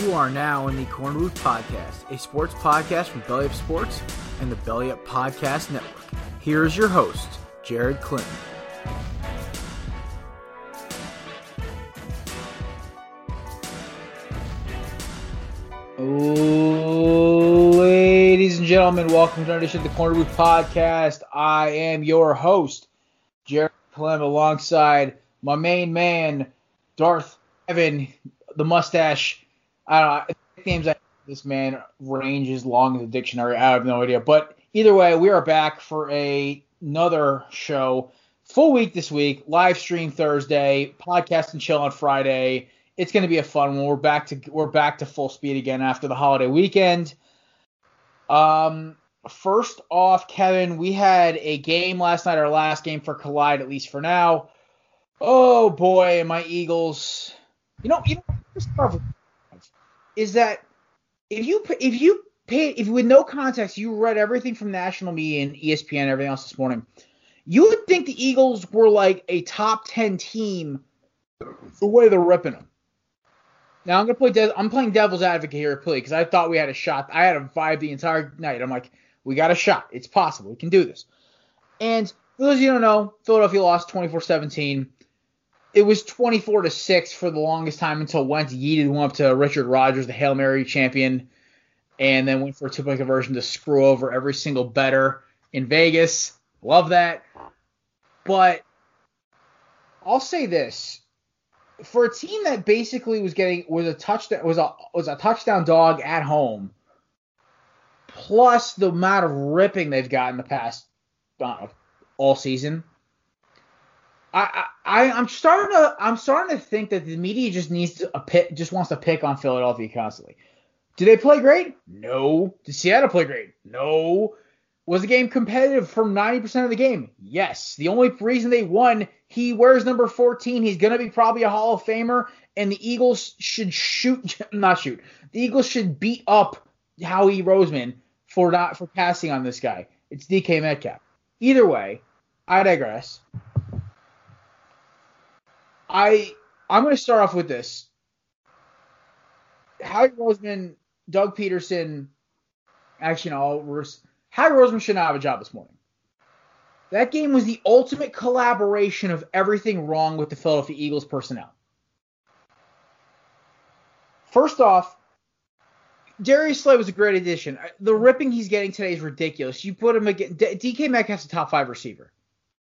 You are now in the Korner Booth Podcast, a sports podcast from Belly Up Sports and the Belly Up Podcast Network. Here is your host, Jared Clinton. Ladies and gentlemen, welcome to another edition of the Korner Booth Podcast. I am your host, Jared Clem, alongside my main man, Darth Evan, the mustache. I don't know, names I this man ranges long in the dictionary. I have no idea. But either way, we are back for a, another show. Full week this week, live stream Thursday, podcast and chill on Friday. It's going to be a fun one. We're back to we're back to full speed again after the holiday weekend. Um, first off, Kevin, we had a game last night, our last game for Collide, at least for now. Oh boy, my Eagles. You know, you know, is that if you if you pay if with no context you read everything from national media and ESPN and everything else this morning, you would think the Eagles were like a top ten team the way they're ripping them. Now I'm gonna play. De- I'm playing devil's advocate here, play because I thought we had a shot. I had a vibe the entire night. I'm like, we got a shot. It's possible. We can do this. And for those of you who don't know, Philadelphia lost 24-17. It was 24 to six for the longest time until Wentz yeeted one up to Richard Rodgers, the Hail Mary champion, and then went for a two-point conversion to screw over every single better in Vegas. Love that. But I'll say this: for a team that basically was getting was a touchdown was a was a touchdown dog at home, plus the amount of ripping they've got in the past uh, all season. I I'm starting to I'm starting to think that the media just needs to a pit just wants to pick on Philadelphia constantly. Did they play great? No. Did Seattle play great? No. Was the game competitive from 90% of the game? Yes. The only reason they won, he wears number 14. He's going to be probably a Hall of Famer, and the Eagles should shoot, not shoot. The Eagles should beat up Howie Roseman for not for passing on this guy. It's DK Metcalf. Either way, I digress. I I'm going to start off with this. Howie Roseman, Doug Pederson, actually, no, Howie Roseman should not have a job this morning. That game was the ultimate collaboration of everything wrong with the Philadelphia Eagles personnel. First off, Darius Slay was a great addition. The ripping he's getting today is ridiculous. You put him against DK Metcalf's a top five receiver.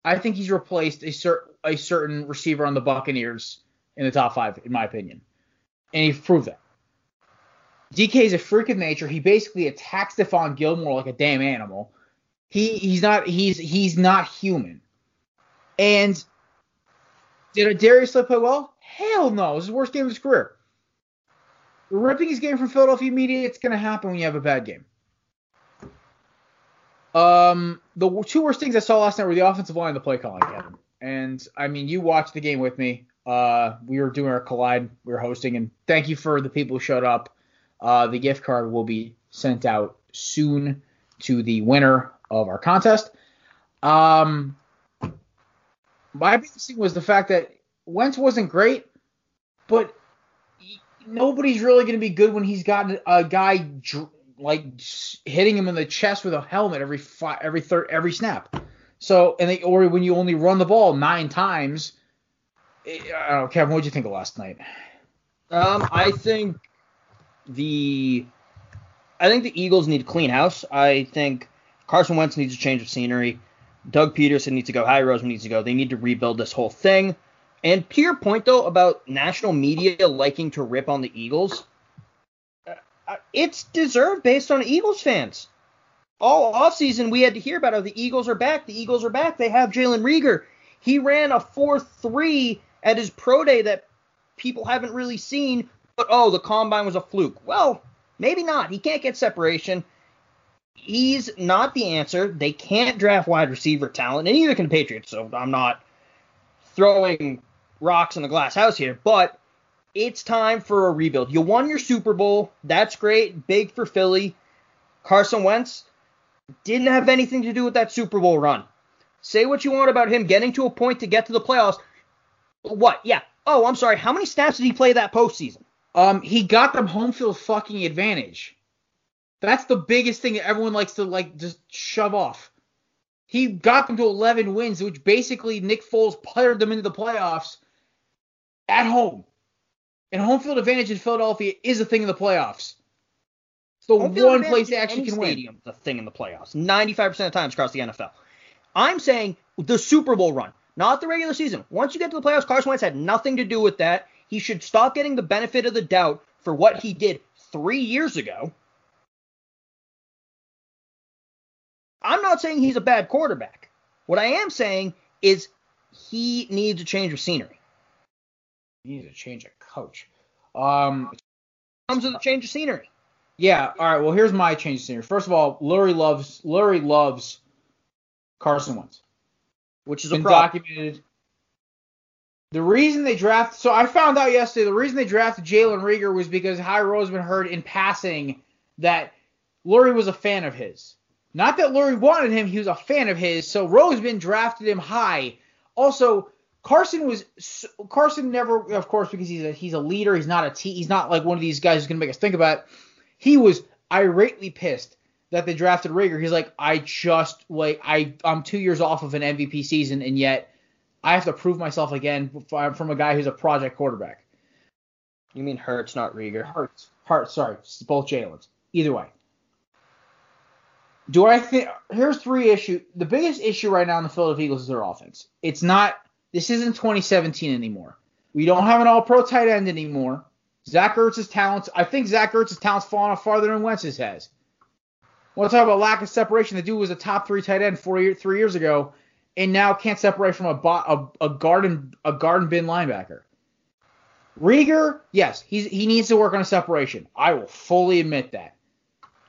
I think he's replaced a, cer- a certain receiver on the Buccaneers in the top five, in my opinion, and he proved that. DK is a freak of nature. He basically attacks Stephon Gilmore like a damn animal. He he's not he's he's not human. And did Darius Slay play well? Hell no. This is the worst game of his career. Ripping his game from Philadelphia media, it's gonna happen when you have a bad game. Um, the two worst things I saw last night were the offensive line and the play calling, Kevin. And I mean, you watched the game with me. Uh, we were doing our collide, we were hosting, and thank you for the people who showed up. Uh, the gift card will be sent out soon to the winner of our contest. Um, my biggest thing was the fact that Wentz wasn't great, but nobody's really going to be good when he's got a guy dr- like hitting him in the chest with a helmet every fi- every third every snap. So and they or when you only run the ball nine times. eh, I don't know, Kevin. What did you think of last night? Um, I think the I think the Eagles need to clean house. I think Carson Wentz needs a change of scenery. Doug Pederson needs to go. Howie Roseman needs to go. They need to rebuild this whole thing. And to your point though about national media liking to rip on the Eagles, Uh, it's deserved based on Eagles fans. All offseason we had to hear about how the Eagles are back. The Eagles are back. They have Jalen Reagor. He ran a 4-3 at his pro day that people haven't really seen, but oh, the combine was a fluke. Well, maybe not. He can't get separation. He's not the answer. They can't draft wide receiver talent, and neither can the Patriots. So I'm not throwing rocks in the glass house here, but it's time for a rebuild. You won your Super Bowl. That's great. Big for Philly. Carson Wentz didn't have anything to do with that Super Bowl run. Say what you want about him getting to a point to get to the playoffs. What? Yeah. Oh, I'm sorry. How many snaps did he play that postseason? Um, he got them home field fucking advantage. That's the biggest thing that everyone likes to like just shove off. He got them to 11 wins, which basically Nick Foles puttered them into the playoffs at home. And home field advantage in Philadelphia is a thing in the playoffs. It's the Home one place they actually can win. stadium is a thing in the playoffs. 95% of the times across the NFL. I'm saying the Super Bowl run, not the regular season. Once you get to the playoffs, Carson Wentz had nothing to do with that. He should stop getting the benefit of the doubt for what he did three years ago. I'm not saying he's a bad quarterback. What I am saying is he needs a change of scenery. He needs to change a coach. Um, Comes with a change of scenery. yeah. All right. Well, here's my change of scenery. First of all, Lurie loves Lurie loves Carson Wentz. Which is a been problem. documented. The reason they drafted, so I found out yesterday, the reason they drafted Jalen Reagor was because Howie Roseman heard in passing that Lurie was a fan of his. Not that Lurie wanted him, he was a fan of his. So Roseman drafted him high. Also, Carson was Carson never, of course, because he's a he's a leader. He's not a t. He's not like one of these guys who's gonna make us think about. It. He was irately pissed that they drafted Reagor. He's like, I just like I I'm two years off of an MVP season, and yet I have to prove myself again uh, from a guy who's a project quarterback. You mean Hurts, not Reagor. Hurts, Hurts, sorry, it's both Jalen's. Either way. Do I think here's three issue. The biggest issue right now in the Philadelphia Eagles is their offense. It's not. This isn't 2017 anymore. We don't have an All-Pro tight end anymore. Zach Ertz's talents. I think Zach Ertz's talents fallen off farther than Wentz's has. Want to talk about lack of separation? The dude was a top three tight end four year, three years ago, and now can't separate from a, bo- a a garden a garden bin linebacker. Reagor, yes, he's he needs to work on a separation. I will fully admit that.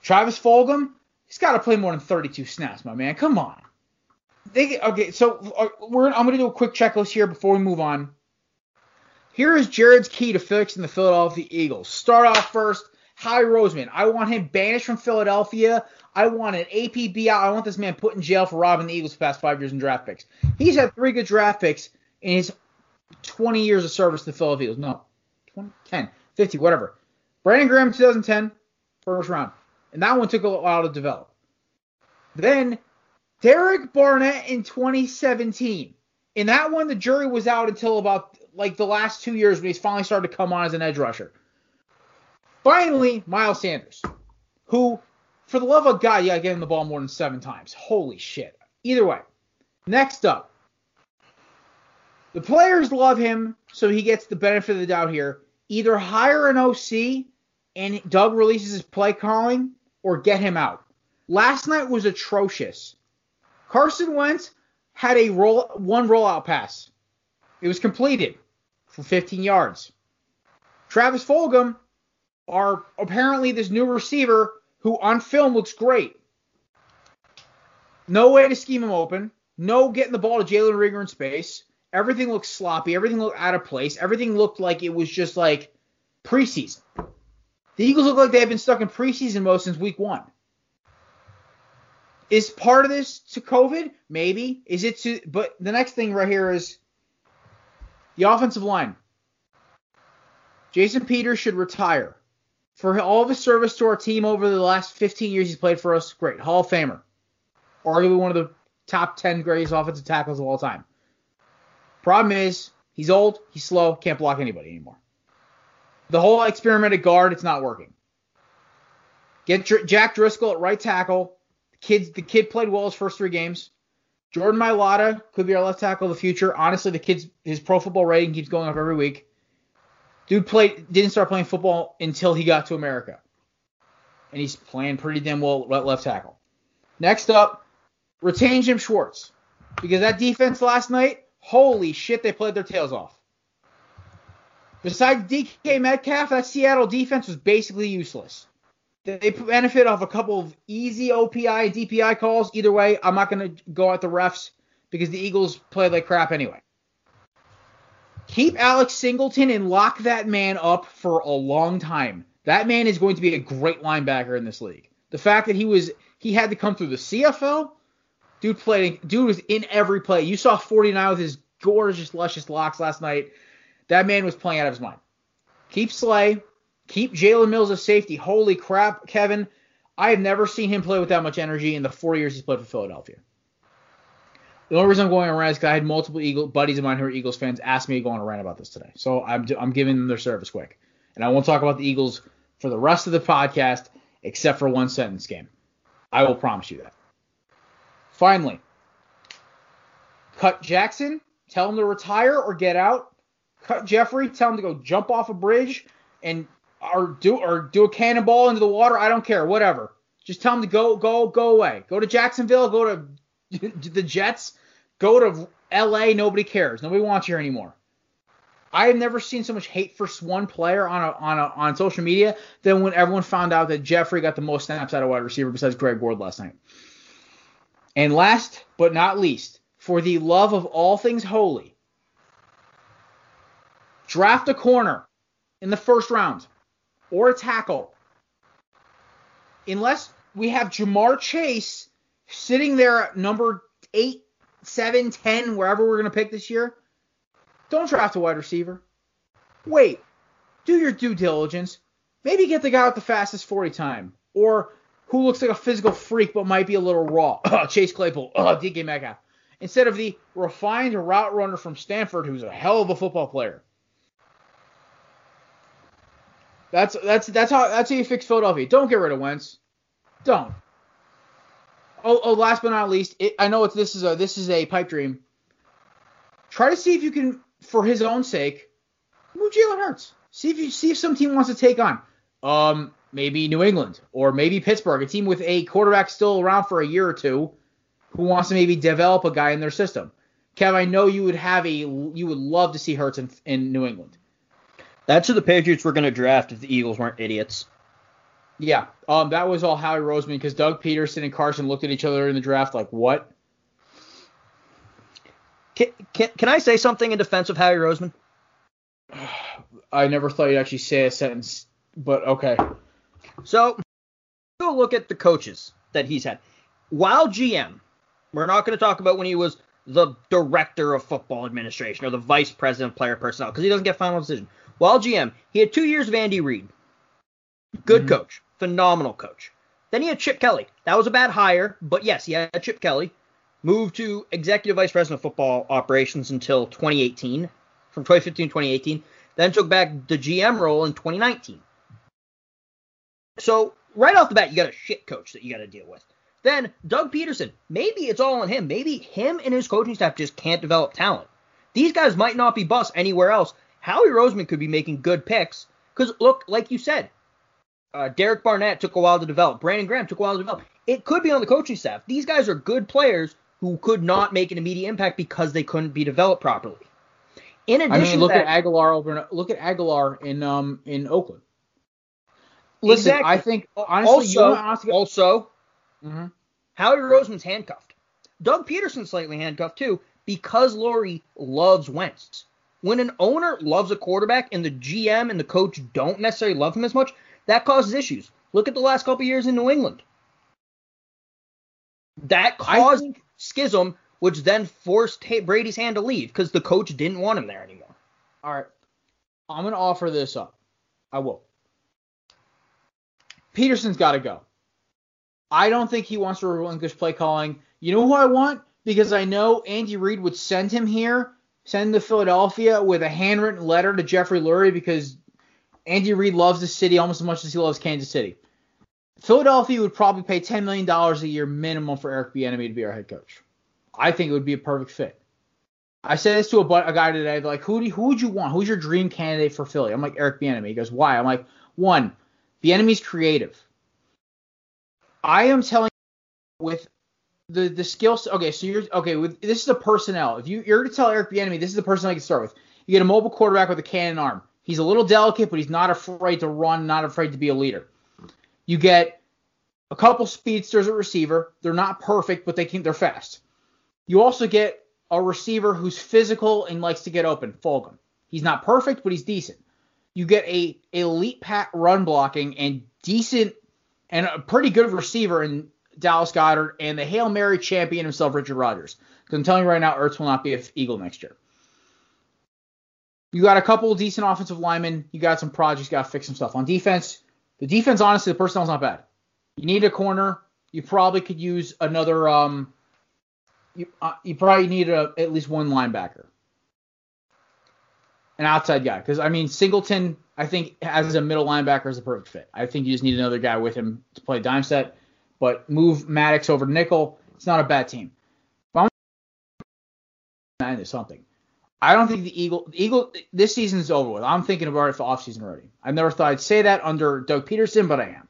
Travis Fulgham, he's got to play more than 32 snaps, my man. Come on. They, okay, so uh, we're I'm gonna do a quick checklist here before we move on. Here is Jared's key to fixing the Philadelphia Eagles. Start off first. Howie Roseman. I want him banished from Philadelphia. I want an APB out. I want this man put in jail for robbing the Eagles the past five years in draft picks. He's had three good draft picks in his 20 years of service to the Philadelphia Eagles. No, 20, 10, 50, whatever. Brandon Graham 2010, first round. And that one took a while to develop. Then Derek Barnett in 2017. In that one, the jury was out until about like the last two years when he's finally started to come on as an edge rusher. Finally, Miles Sanders, who, for the love of God, you gotta get him the ball more than seven times. Holy shit. Either way. Next up. The players love him, so he gets the benefit of the doubt here. Either hire an OC and Doug releases his play calling, or get him out. Last night was atrocious. Carson Wentz had a roll one rollout pass. It was completed for 15 yards. Travis Fulgham are apparently this new receiver who on film looks great. No way to scheme him open. No getting the ball to Jalen Reagor in space. Everything looked sloppy. Everything looked out of place. Everything looked like it was just like preseason. The Eagles look like they've been stuck in preseason mode since week one. Is part of this to COVID? Maybe. Is it to? But the next thing right here is the offensive line. Jason Peters should retire. For all of his service to our team over the last 15 years he's played for us, great. Hall of Famer. Arguably one of the top 10 greatest offensive tackles of all time. Problem is, he's old, he's slow, can't block anybody anymore. The whole experiment at guard, it's not working. Get Jack Driscoll at right tackle. Kids, the kid played well his first three games. Jordan Mailata could be our left tackle of the future. Honestly, the kid's his pro football rating keeps going up every week. Dude played didn't start playing football until he got to America, and he's playing pretty damn well at left tackle. Next up, retain Jim Schwartz because that defense last night, holy shit, they played their tails off. Besides DK Metcalf, that Seattle defense was basically useless. They benefit off a couple of easy OPI DPI calls. Either way, I'm not going to go at the refs because the Eagles play like crap anyway. Keep Alex Singleton and lock that man up for a long time. That man is going to be a great linebacker in this league. The fact that he was he had to come through the CFL, dude played dude was in every play. You saw 49 with his gorgeous luscious locks last night. That man was playing out of his mind. Keep Slay, keep Jalen Mills as safety. Holy crap, Kevin. I have never seen him play with that much energy in the four years he's played for Philadelphia. The only reason I'm going on a rant is because I had multiple Eagle buddies of mine who are Eagles fans ask me to go on a rant about this today. So I'm, I'm giving them their service quick. And I won't talk about the Eagles for the rest of the podcast except for one sentence game. I will promise you that. Finally, cut Jackson, tell him to retire or get out. Cut Jeffrey, tell him to go jump off a bridge and or do or do a cannonball into the water. I don't care, whatever. Just tell him to go go go away. Go to Jacksonville, go to the Jets, go to LA, nobody cares. Nobody wants you here anymore. I have never seen so much hate for one player on a, on a, on social media than when everyone found out that Jeffrey got the most snaps out of wide receiver besides Greg Ward last night. And last but not least, for the love of all things holy, draft a corner in the first round or a tackle. Unless we have Ja'Marr Chase sitting there at number 8, 7, 10, wherever we're going to pick this year, don't draft a wide receiver. Wait. Do your due diligence. Maybe get the guy with the fastest 40 time. Or who looks like a physical freak but might be a little raw. Uh, Chase Claypool. Uh, oh, DK Metcalf. Instead of the refined route runner from Stanford who's a hell of a football player. That's that's that's how that's how you fix Philadelphia. Don't get rid of Wentz. Don't. Oh, oh last but not least, it, I know it's this is a this is a pipe dream. Try to see if you can, for his own sake, move Jalen Hurts. See if you see if some team wants to take on. Um, maybe New England or maybe Pittsburgh, a team with a quarterback still around for a year or two, who wants to maybe develop a guy in their system. Kev, I know you would have a you would love to see Hurts in, in New England. That's who the Patriots were going to draft if the Eagles weren't idiots. Yeah, um, that was all Howie Roseman because Doug Pederson and Carson looked at each other in the draft like, what? Can, can, can I say something in defense of Howie Roseman? I never thought you'd actually say a sentence, but okay. So, go look at the coaches that he's had. While GM, we're not going to talk about when he was the director of football administration or the vice president of player personnel because he doesn't get final decision. While GM, he had two years of Andy Reid. Good mm-hmm. coach, phenomenal coach. Then he had Chip Kelly. That was a bad hire, but yes, he had Chip Kelly. Moved to executive vice president of football operations until 2018, from 2015 to 2018. Then took back the GM role in 2019. So right off the bat, you got a shit coach that you got to deal with. Then Doug Pederson. maybe it's all on him. Maybe him and his coaching staff just can't develop talent. These guys might not be bust anywhere else. Howie Roseman could be making good picks. Because look, like you said, uh, Derek Barnett took a while to develop. Brandon Graham took a while to develop. It could be on the coaching staff. These guys are good players who could not make an immediate impact because they couldn't be developed properly. In addition, I mean, look that, at Agholor. Look at Agholor in um in Oakland. Listen, exactly. I think honestly, also, honestly, also mm-hmm. Howie Roseman's handcuffed. Doug Pederson's slightly handcuffed too because Lurie loves Wentz. When an owner loves a quarterback and the GM and the coach don't necessarily love him as much, that causes issues. Look at the last couple years in New England. That caused think, schism, which then forced Brady's hand to leave because the coach didn't want him there anymore. All right. I'm going to offer this up. I will. Pederson's got to go. I don't think he wants to relinquish play calling. You know who I want? Because I know Andy Reid would send him here, send to Philadelphia with a handwritten letter to Jeffrey Lurie because Andy Reid loves the city almost as much as he loves Kansas City. Philadelphia would probably pay $10 million a year minimum for Eric Bieniemy to be our head coach. I think it would be a perfect fit. I said this to a, a guy today. Like, who do, who would you want? Who's your dream candidate for Philly? I'm like Eric Bieniemy. He goes, why? I'm like, one, Bieniemy's creative. I am telling you with the the skills. Okay, so you're okay with this is the personnel. If you you're to tell Eric Bieniemy, this is the person I can start with. You get a mobile quarterback with a cannon arm. He's a little delicate, but he's not afraid to run, not afraid to be a leader. You get a couple speedsters at receiver. They're not perfect, but they can they're fast. You also get a receiver who's physical and likes to get open, Fulgham. He's not perfect, but he's decent. You get a elite pat run blocking and decent and a pretty good receiver in Dallas Goedert and the Hail Mary champion himself, Richard Rodgers. Because I'm telling you right now, Ertz will not be an Eagle next year. You got a couple decent offensive linemen. You got some projects. You got to fix some stuff on defense. The defense, honestly, the personnel's not bad. You need a corner. You probably could use another. Um, you uh, you probably need a, at least one linebacker, an outside guy. Because I mean, Singleton, I think as a middle linebacker is a perfect fit. I think you just need another guy with him to play dime set. But move Maddox over to nickel. It's not a bad team. But I'm something. I don't think the Eagle Eagle this season's over with. I'm thinking about it for offseason already. I never thought I'd say that under Doug Pederson, but I am.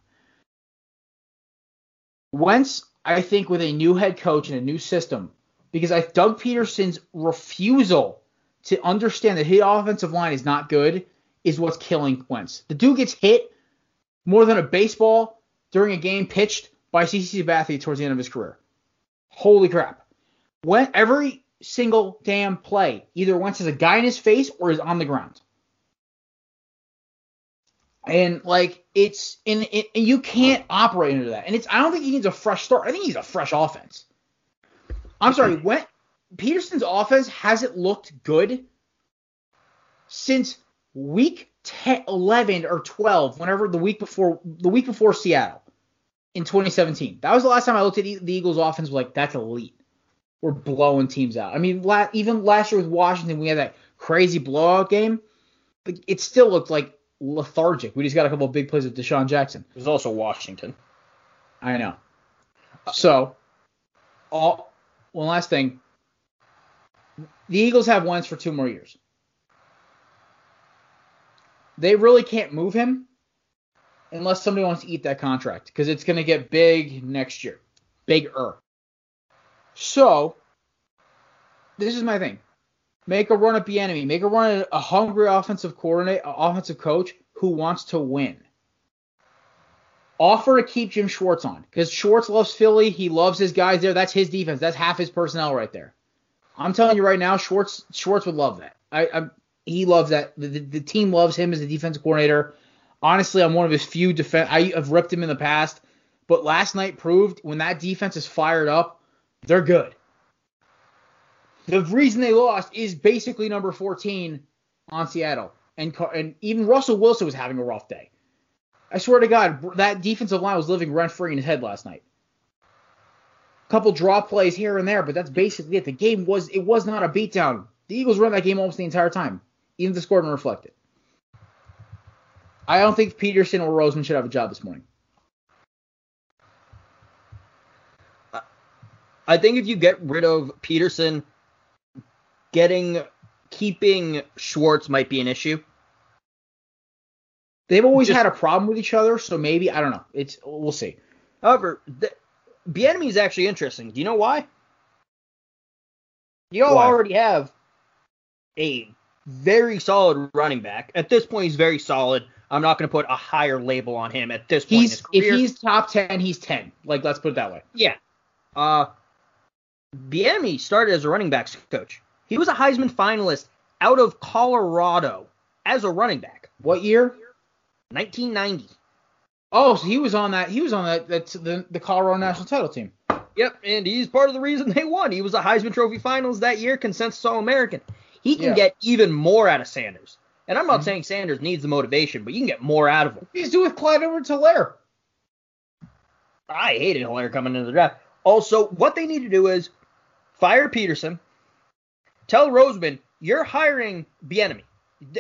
Wentz, I think, with a new head coach and a new system, because I Doug Pederson's refusal to understand that his offensive line is not good is what's killing Wentz. The dude gets hit more than a baseball during a game pitched by CC Sabathia towards the end of his career. Holy crap. When every single damn play, either Wentz has a guy in his face or is on the ground. And like it's and, and you can't operate under that. And it's I don't think he needs a fresh start. I think he's a fresh offense. I'm sorry, mm-hmm. when Pederson's offense hasn't looked good since week 10, 11 or 12, whenever the week before the week before Seattle in 2017. That was the last time I looked at the Eagles' offense. Was like that's elite. We're blowing teams out. I mean, la- even last year with Washington, we had that crazy blowout game. But it still looked like lethargic. We just got a couple of big plays with DeSean Jackson. There's also Washington. I know. So, all one last thing. The Eagles have Wentz for two more years. They really can't move him unless somebody wants to eat that contract because it's going to get big next year. Bigger. So, this is my thing. Make a run at the enemy. Make a run at a hungry offensive coordinator, offensive coach who wants to win. Offer to keep Jim Schwartz on because Schwartz loves Philly. He loves his guys there. That's his defense. That's half his personnel right there. I'm telling you right now, Schwartz Schwartz would love that. I, I he loves that. The, the, the team loves him as a defensive coordinator. Honestly, I'm one of his few defense. I have ripped him in the past, but last night proved when that defense is fired up, they're good. The reason they lost is basically number 14 on Seattle, and and even Russell Wilson was having a rough day. I swear to God, that defensive line was living rent free in his head last night. A couple draw plays here and there, but that's basically it. The game was it was not a beatdown. The Eagles ran that game almost the entire time, even the score didn't reflect it. I don't think Pederson or Roseman should have a job this morning. I think if you get rid of Pederson, getting keeping Schwartz might be an issue. They've always Just, had a problem with each other, so maybe I don't know. It's we'll see. However, the, Bieniemy is actually interesting. Do you know why? You all already have a very solid running back. At this point, he's very solid. I'm not going to put a higher label on him at this point. He's if he's top ten, he's ten. Like let's put it that way. Yeah. Uh, Bieniemy started as a running backs coach. He was a Heisman finalist out of Colorado as a running back. What year? 1990. Oh, so he was on that. He was on that. That's the the Colorado national title team. Yep, and he's part of the reason they won. He was a Heisman Trophy Finals that year, consensus All American. He can yeah. get even more out of Sanders. And I'm not mm-hmm. saying Sanders needs the motivation, but you can get more out of him. He's doing with Clyde Edwards Helaire. I hated Helaire coming into the draft. Also, what they need to do is fire Pederson, tell Roseman, you're hiring Bieniemy.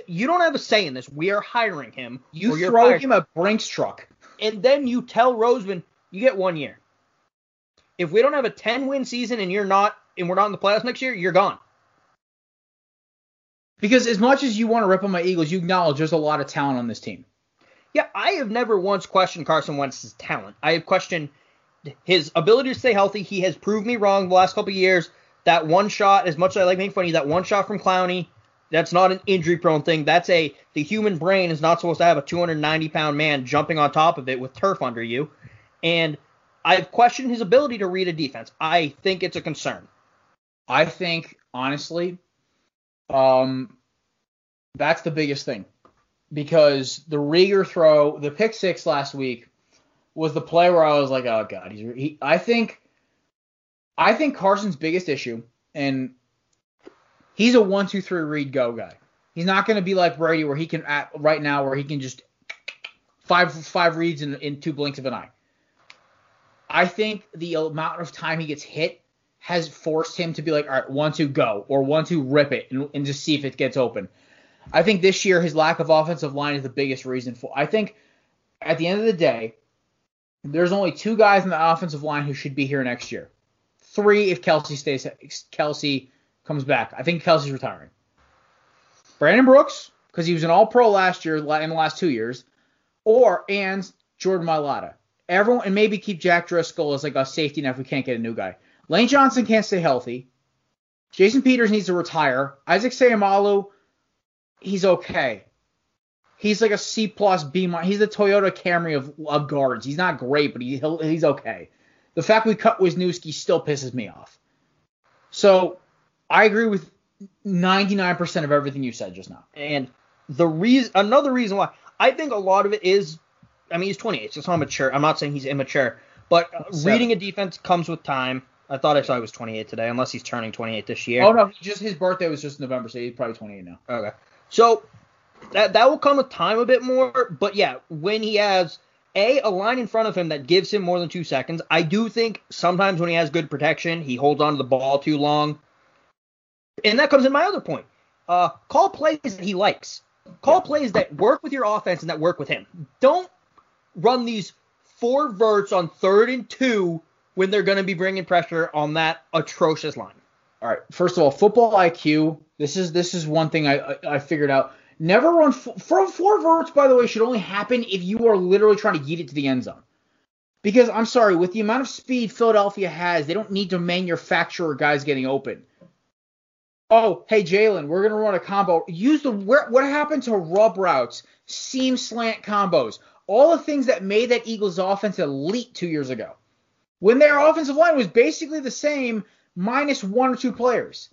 You don't have a say in this. We are hiring him. You throw fired. him a Brinks truck. And then you tell Roseman, you get one year. If we don't have a 10 win season and you're not, and we're not in the playoffs next year, you're gone. Because as much as you want to rip on my Eagles, you acknowledge there's a lot of talent on this team. Yeah, I have never once questioned Carson Wentz's talent. I have questioned his ability to stay healthy. He has proved me wrong the last couple years. That one shot, as much as I like making fun funny, that one shot from Clowney, that's not an injury prone thing. That's a the human brain is not supposed to have a 290 pound man jumping on top of it with turf under you. And I've questioned his ability to read a defense. I think it's a concern. I think honestly, um, that's the biggest thing because the Reagor throw, the pick six last week was the play where I was like, oh god, he's. He, I think, I think Carson's biggest issue, and he's a one two three read go guy. He's not going to be like Brady where he can at right now where he can just five five reads in, in two blinks of an eye. I think the amount of time he gets hit has forced him to be like, all right, one two go or one two rip it and, and just see if it gets open. I think this year his lack of offensive line is the biggest reason for. I think at the end of the day, there's only two guys in the offensive line who should be here next year. Three if Kelce stays Kelce comes back. I think Kelce's retiring. Brandon Brooks, because he was an all pro last year in the last two years, or and Jordan Mailata. Everyone and maybe keep Jack Driscoll as like a safety net if we can't get a new guy. Lane Johnson can't stay healthy. Jason Peters needs to retire. Isaac Seumalo, he's okay he's like a C plus B minus. He's the Toyota Camry of, of guards. He's not great, but he, he's okay. The fact we cut Wisniewski still pisses me off. So I agree with 99% of everything you said just now. And the reason, another reason why I think a lot of it is, I mean, he's 28, so it's not mature. I'm not saying he's immature, but reading a defense comes with time. I thought I saw he was 28 today, unless he's turning 28 this year. Oh no, just his birthday was just November, so he's probably 28 now. Okay, so that that will come with time a bit more. But yeah, when he has a a line in front of him that gives him more than two seconds, I do think sometimes when he has good protection, he holds on to the ball too long. And that comes in my other point. Uh, call plays that he likes. Call plays that work with your offense and that work with him. Don't run these four verts on third and two when they're going to be bringing pressure on that atrocious line. All right. First of all, football IQ. This is this is one thing I I, I figured out. Never run for four verts, by the way, should only happen if you are literally trying to get it to the end zone. Because I'm sorry, with the amount of speed Philadelphia has, they don't need to manufacture guys getting open. Oh, hey Jalen, we're gonna run a combo. Use the what happened to rub routes, seam slant combos, all the things that made that Eagles offense elite two years ago, when their offensive line was basically the same minus one or two players.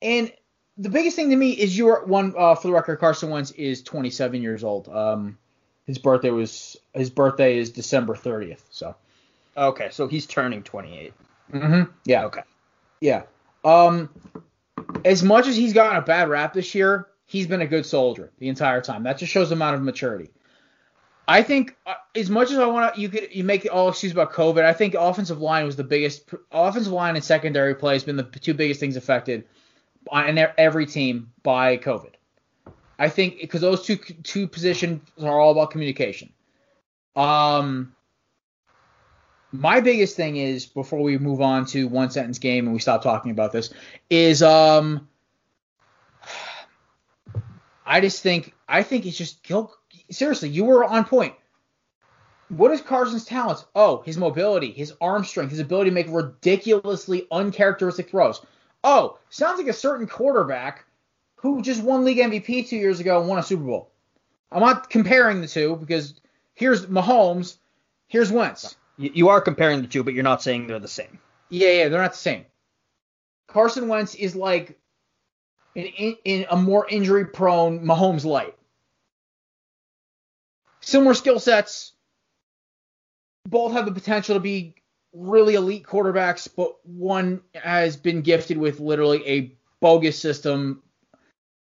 And the biggest thing to me is your one uh, for the record. Carson Wentz is 27 years old. Um, his birthday was his birthday is December 30th. So. Okay, so he's turning 28. Mm-hmm. Yeah. Okay. Yeah. Um, as much as he's gotten a bad rap this year, he's been a good soldier the entire time. That just shows the amount of maturity. I think uh, as much as I want to, you could you make all excuse about COVID. I think offensive line was the biggest. Offensive line and secondary play has been the two biggest things affected on every team by COVID. I think because those two two positions are all about communication. Um, my biggest thing is before we move on to one sentence game and we stop talking about this is um, I just think I think it's just seriously you were on point. What is Carson's talents? Oh, his mobility, his arm strength, his ability to make ridiculously uncharacteristic throws oh, sounds like a certain quarterback who just won league MVP two years ago and won a Super Bowl. I'm not comparing the two because here's Mahomes, here's Wentz. You are comparing the two, but you're not saying they're the same. Yeah, yeah, they're not the same. Carson Wentz is like in, in, in a more injury prone Mahomes light. Similar skill sets. Both have the potential to be really elite quarterbacks, but one has been gifted with literally a bogus system.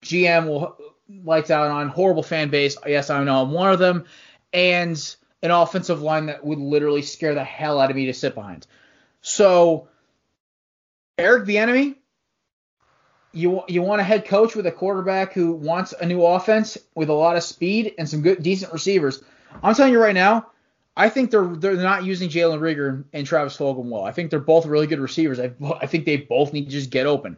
GM will lights out on. Horrible fan base. Yes, I know I'm one of them. And an offensive line that would literally scare the hell out of me to sit behind. So, Eric Bieniemy, you you want a head coach with a quarterback who wants a new offense with a lot of speed and some good decent receivers. I'm telling you right now, I think they're they're not using Jalen Reagor and Travis Fulgham well. I think they're both really good receivers. I, I think they both need to just get open.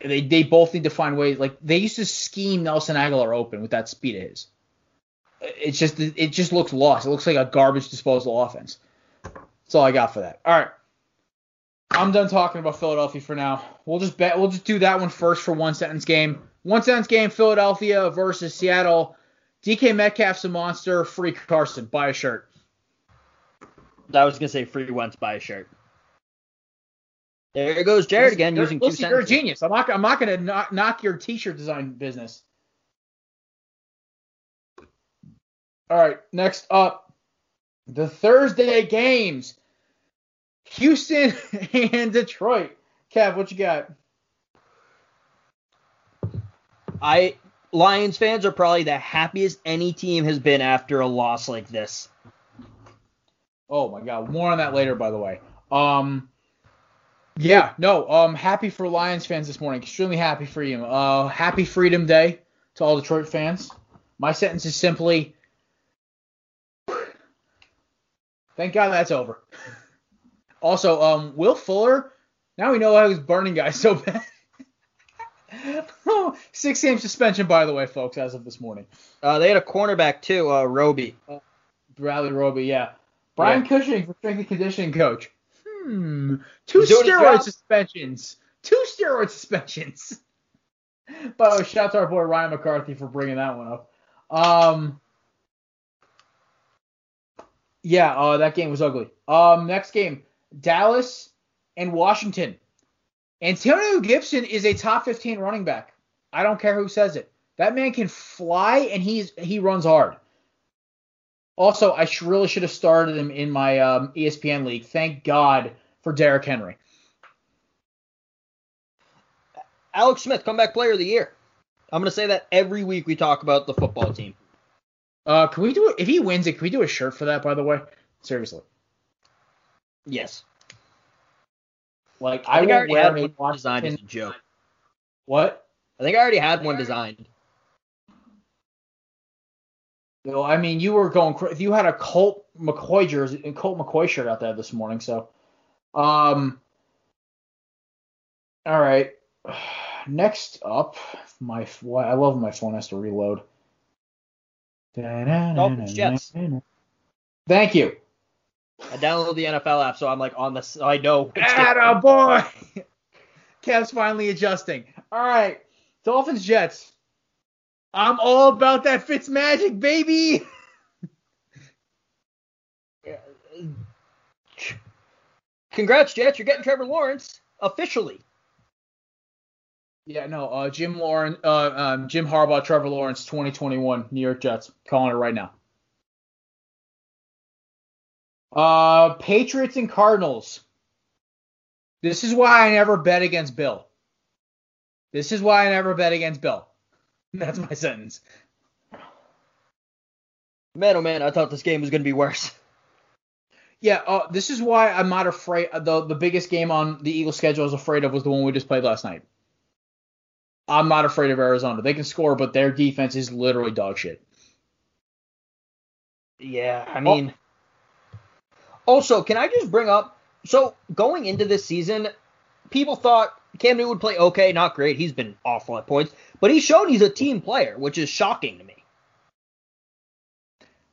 They they both need to find ways. Like they used to scheme Nelson Agholor open with that speed of his. It's just it just looks lost. It looks like a garbage disposal offense. That's all I got for that. All right. I'm done talking about Philadelphia for now. We'll just bet we'll just do that one first for one sentence game. One sentence game, Philadelphia versus Seattle. DK Metcalf's a monster. Free Carson. Buy a shirt. I was gonna say free Wentz buy a shirt. There goes Jared again you're, using two listen, You're a genius. I'm not I'm not gonna knock, knock your t-shirt design business. All right, next up, the Thursday games. Houston and Detroit. Kev, what you got? I Lions fans are probably the happiest any team has been after a loss like this. Oh my god, more on that later by the way. Um yeah, no, um happy for Lions fans this morning. Extremely happy for you. Uh happy Freedom Day to all Detroit fans. My sentence is simply Thank God that's over. Also, um, Will Fuller. Now we know why he was burning guys so bad. oh, six game suspension, by the way, folks, as of this morning. Uh, they had a cornerback too, uh, Roby. Uh, Bradley Roby, yeah. Brian yeah. Cushing for strength and conditioning coach. Hmm. Two steroid suspensions. Two steroid suspensions. By the way, shout out to our boy Ryan McCarthy for bringing that one up. Um. Yeah, uh, that game was ugly. Um, next game, Dallas and Washington. Antonio Gibson is a top 15 running back. I don't care who says it. That man can fly and he's he runs hard. Also, I sh- really should have started him in my um, ESPN league. Thank God for Derrick Henry. Alex Smith, comeback player of the year. I'm gonna say that every week we talk about the football team. Uh, can we do it? If he wins it, can we do a shirt for that? By the way, seriously. Yes. Like I, I think I already had one Washington. designed as a joke. What? I think I already had one designed. No, I mean you were going. If you had a Colt McCoy jersey, and Colt McCoy shirt out there this morning, so. Um. All right. Next up, my I love my phone has to reload. Dolphins Jets. Thank you. I downloaded the NFL app, so I'm like on the. So I know. Atta boy. Kev's finally adjusting. All right, Dolphins Jets. I'm all about that Fitz magic, baby. Congrats, Jets! You're getting Trevor Lawrence officially. Yeah, no, uh, Jim Lawrence, uh, um, Jim Harbaugh, Trevor Lawrence, 2021, New York Jets. Calling it right now. Uh, Patriots and Cardinals. This is why I never bet against Bill. This is why I never bet against Bill. That's my sentence. Man, oh man, I thought this game was going to be worse. Yeah, uh, this is why I'm not afraid. The the biggest game on the Eagles schedule I was afraid of was the one we just played last night. I'm not afraid of Arizona. They can score, but their defense is literally dog shit. Yeah, I mean. Also, can I just bring up? So going into this season, people thought Cam Newton would play okay, not great. He's been awful at points, but he's shown he's a team player, which is shocking to me.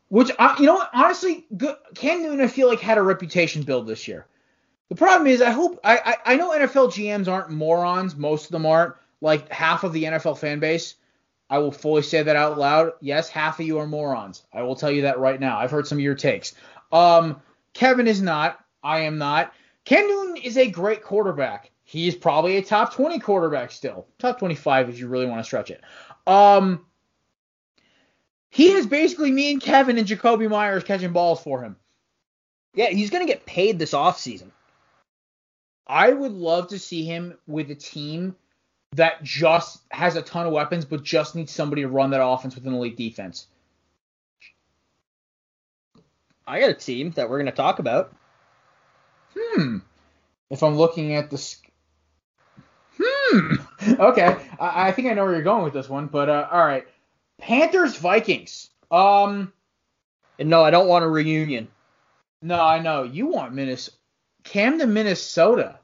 Which I, you know, what, honestly, Cam Newton I feel like had a reputation build this year. The problem is, I hope I, I I know NFL GMs aren't morons. Most of them aren't. Like half of the NFL fan base, I will fully say that out loud. Yes, half of you are morons. I will tell you that right now. I've heard some of your takes. Um, Kevin is not. I am not. Cam Newton is a great quarterback. He's probably a top 20 quarterback still. Top 25 if you really want to stretch it. Um, he is basically me and Kevin and Jakobi Meyers catching balls for him. Yeah, he's going to get paid this offseason. I would love to see him with a team that just has a ton of weapons, but just needs somebody to run that offense with an elite defense? I got a team that we're going to talk about. Hmm. If I'm looking at the. Hmm. Okay. I, I think I know where you're going with this one, but uh, all right. Panthers Vikings. Um. And no, I don't want a reunion. No, I know you want Minnesota. Camden, Minnesota.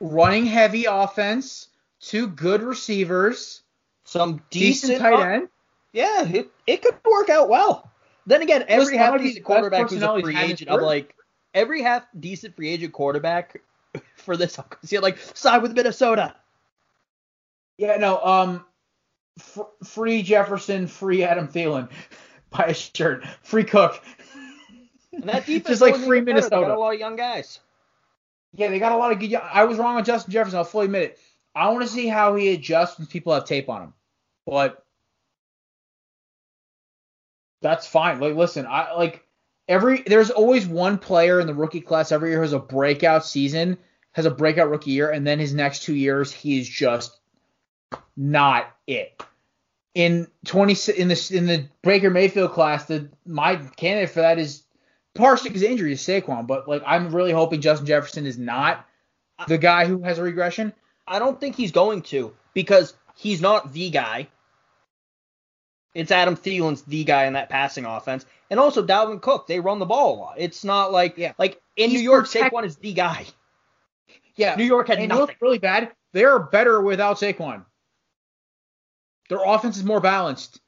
Running heavy offense, two good receivers, some decent, decent tight end. Yeah, it, it could work out well. Then again, every half decent quarterback who's a free agent, I'm like, every half decent free agent quarterback for this, I'm see like side with Minnesota. Yeah, no. Um, fr- free Jefferson, free Adam Thielen. Buy a shirt. Free Cook. And that defense Just like free even better. They Minnesota. got a lot of young guys. Yeah, they got a lot of good. I was wrong on Justin Jefferson. I'll fully admit it. I want to see how he adjusts when people have tape on him. But that's fine. Like, listen, I like every. There's always one player in the rookie class every year who has a breakout season, has a breakout rookie year, and then his next two years he is just not it. In 20 in the in the Baker Mayfield class, the my candidate for that is partially because injury is Saquon, but like I'm really hoping Justin Jefferson is not the guy who has a regression. I don't think he's going to because he's not the guy. It's Adam Thielen's the guy in that passing offense, and also Dalvin Cook. They run the ball a lot. It's not like Yeah. like in He's New York, protect- Saquon is the guy. Yeah, New York had and nothing. really bad. They're better without Saquon. Their offense is more balanced.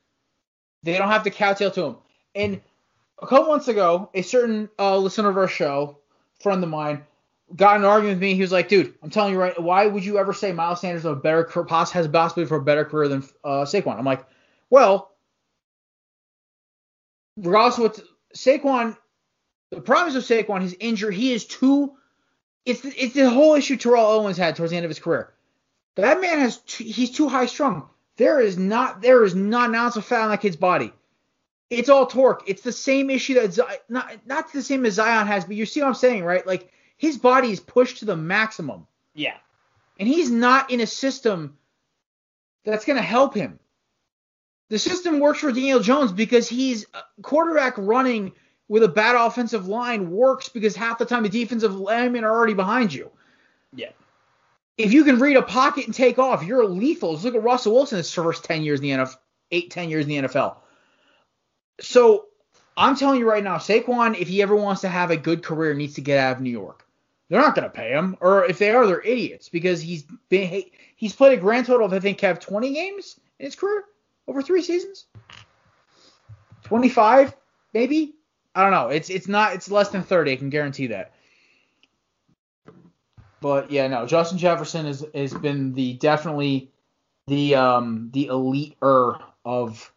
They don't have to cowtail to him. And a couple months ago, a certain uh, listener of our show, friend of mine, got in an argument with me. He was like, "Dude, I'm telling you right, why would you ever say Miles Sanders has a better has a possibility for a better career than uh, Saquon?" I'm like, "Well, regardless of what Saquon, the problem is with Saquon, his injury, he is too. It's the, it's the whole issue Terrell Owens had towards the end of his career. That man has too, he's too high strung. There is not there is not an ounce of fat on that kid's body. It's all torque. It's the same issue that not not the same as Zion has, but you see what I'm saying, right? Like his body is pushed to the maximum, Yeah. and he's not in a system that's going to help him. The system works for Daniel Jones because he's quarterback running with a bad offensive line works because half the time the defensive linemen are already behind you. Yeah. If you can read a pocket and take off, you're lethal. Just look at Russell Wilson his first 10 years in the NFL, eight, 10 years in the NFL. So I'm telling you right now, Saquon, if he ever wants to have a good career, needs to get out of New York. They're not going to pay him, or if they are, they're idiots because he's been he's played a grand total of I think Kev 20 games in his career over three seasons. 25 maybe. I don't know. It's it's not it's less than 30. I can guarantee that. But yeah, no. Justin Jefferson has has been the definitely the um the elite er of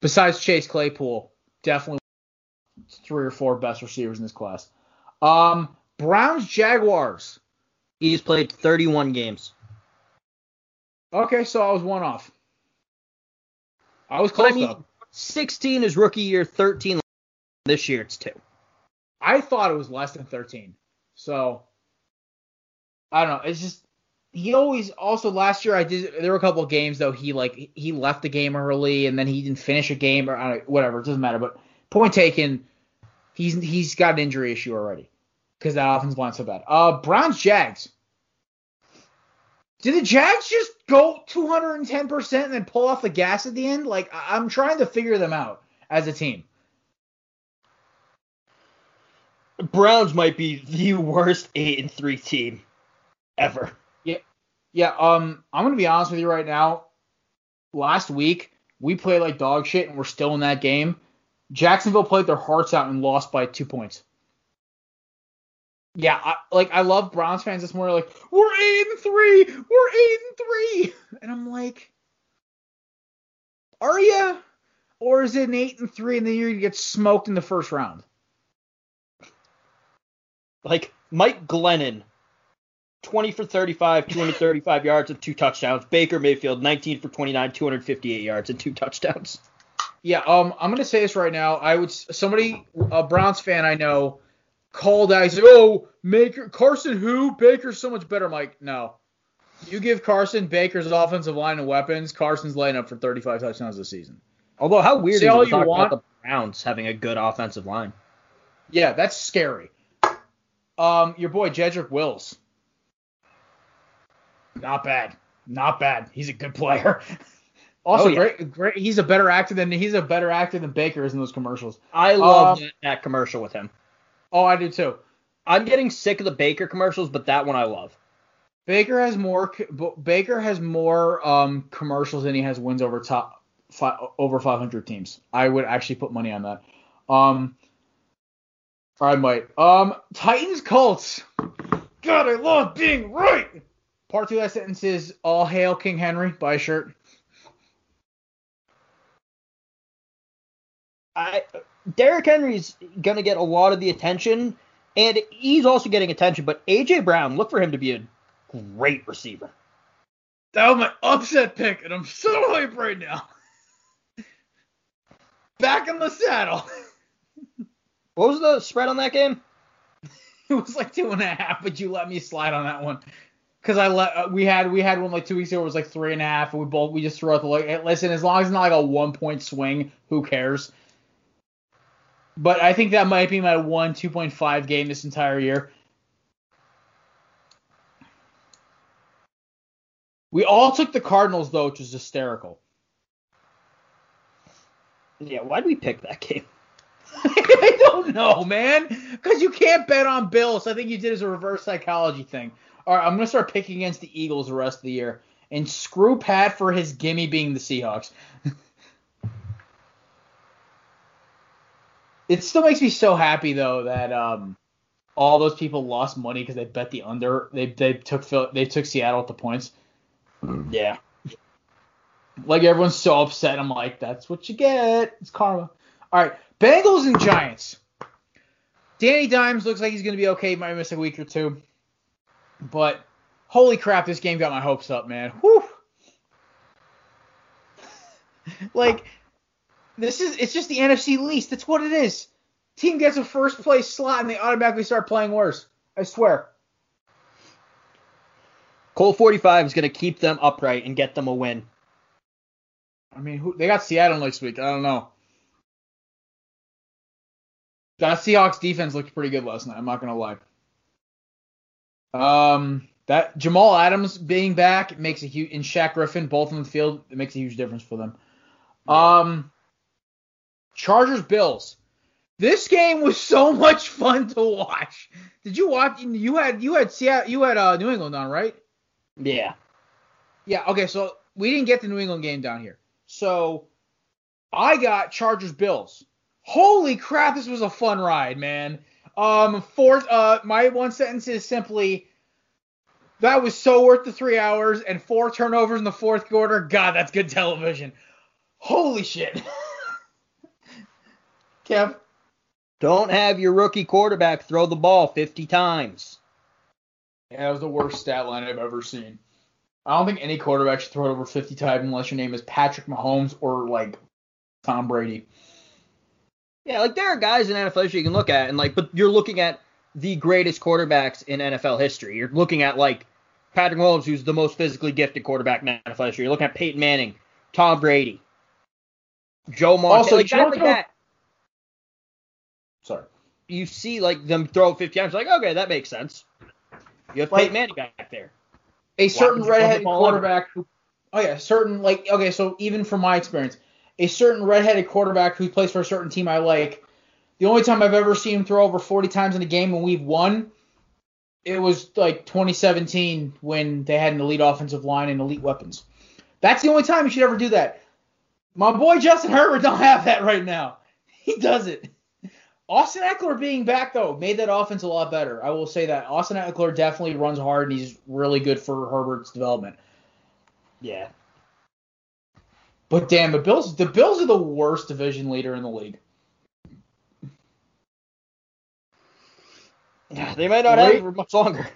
besides Chase Claypool, definitely three or four best receivers in this class. Um, Browns Jaguars. He's played 31 games. Okay, so I was one off. I was But close I mean, though. 16 is rookie year, 13 this year it's two. I thought it was less than 13. So I don't know. It's just he always also last year I did there were a couple of games though he like he left the game early and then he didn't finish a game or whatever it doesn't matter. But point taken, he's he's got an injury issue already because that offensive line's so bad. Uh, Browns Jags. Did the Jags just go 210% and then pull off the gas at the end? Like I'm trying to figure them out as a team. Browns might be the worst 8 and 3 team ever. Yeah. Yeah, um, I'm gonna be honest with you right now. Last week we played like dog shit, and we're still in that game. Jacksonville played their hearts out and lost by two points. Yeah, I, like I love Browns fans this morning. Like we're eight and three, we're eight and three, and I'm like, are you? Or is it an eight and three, and then you're gonna get smoked in the first round? Like Mike Glennon, 20 for 35, 235 yards and two touchdowns. Baker Mayfield, 19 for 29, 258 yards and two touchdowns. Yeah, um, I'm gonna say this right now. I would somebody a Browns fan I know called out. He said, "Oh, Maker Carson who Baker's so much better." I'm like, no, You give Carson Baker's offensive line and weapons, Carson's laying up for 35 touchdowns this season. Although, how weird Say is it all to you talk want. about the Browns having a good offensive line? Yeah, that's scary. Um, your boy Jedrick Wills. Not bad. Not bad. He's a good player. Also, Oh, yeah. great, great. He's a better actor than he's a better actor than Baker is in those commercials. I love Um, that, that commercial with him. Oh, I do too. I'm getting sick of the Baker commercials, but that one I love. Baker has more. Baker has more um, commercials than he has wins over top fi- over 500 teams. I would actually put money on that. Um, I might. Um, Titans Colts. God, I love being right. Part two of that sentence is "All hail King Henry." Buy a shirt. I Derrick Henry's gonna get a lot of the attention, and he's also getting attention. But AJ Brown, look for him to be a great receiver. That was my upset pick, and I'm so hyped right now. Back in the saddle. What was the spread on that game? It was like two and a half, but you let me slide on that one. Cause I let uh, we had we had one like two weeks ago. It was like three and a half, and we both we just threw out the like. Listen, as long as it's not like a one point swing, who cares? But I think that might be my one two point five game this entire year. We all took the Cardinals though, which was hysterical. Yeah, why'd we pick that game? I don't know, man. Because you can't bet on Bills. I think you did as a reverse psychology thing. All right, I'm gonna start picking against the Eagles the rest of the year, and screw Pat for his gimme being the Seahawks. it still makes me so happy though that um all those people lost money because they bet the under. They they took they took Seattle at the points. Yeah. Like everyone's so upset. I'm like, that's what you get. It's karma. All right, Bengals and Giants. Danny Dimes looks like he's gonna be okay. Might miss a week or two, but holy crap, this game got my hopes up, man. Whew. like this is it's just the NFC least. That's what it is. Team gets a first place slot and they automatically start playing worse. I swear. Cole 45 is going to keep them upright and get them a win. I mean, who, they got Seattle next week. I don't know. That Seahawks defense looked pretty good last night. I'm not gonna lie. Um, that Jamal Adams being back makes a huge, and Shaq Griffin both on the field, it makes a huge difference for them. Um, Chargers Bills. This game was so much fun to watch. Did you watch? You had you had Seattle, you had uh, New England on, right? Yeah. Yeah, okay, so we didn't get the New England game down here. So I got Chargers Bills. Holy crap, this was a fun ride, man. Um fourth uh my one sentence is simply that was so worth the three hours and four turnovers in the fourth quarter. God, that's good television. Holy shit. Kev. Don't have your rookie quarterback throw the ball 50 times. Yeah, that was the worst stat line I've ever seen. I don't think any quarterback should throw it over 50 times unless your name is Patrick Mahomes or like Tom Brady. Yeah, like there are guys in NFL history you can look at, and like, but you're looking at the greatest quarterbacks in NFL history. You're looking at like Patrick Mahomes, who's the most physically gifted quarterback in NFL history. You're looking at Peyton Manning, Tom Brady, Joe Montana. Also, like Joe- guys like that. You see like them throw 50 times, like okay, that makes sense. You have Like- Peyton Manning back there. a certain redheaded quarterback who oh yeah certain like okay so even from my experience a certain redheaded quarterback who plays for a certain team i like the only time i've ever seen him throw over 40 times in a game when we've won it was like 2017 when they had an elite offensive line and elite weapons. That's the only time you should ever do that. My boy justin herbert don't have that right now. He does it Austin Ekeler being back though made that offense a lot better. I will say that Austin Ekeler definitely runs hard and he's really good for Herbert's development. Yeah. But damn, the Bills the Bills are the worst division leader in the league. Yeah, they might not have Right. it for much longer.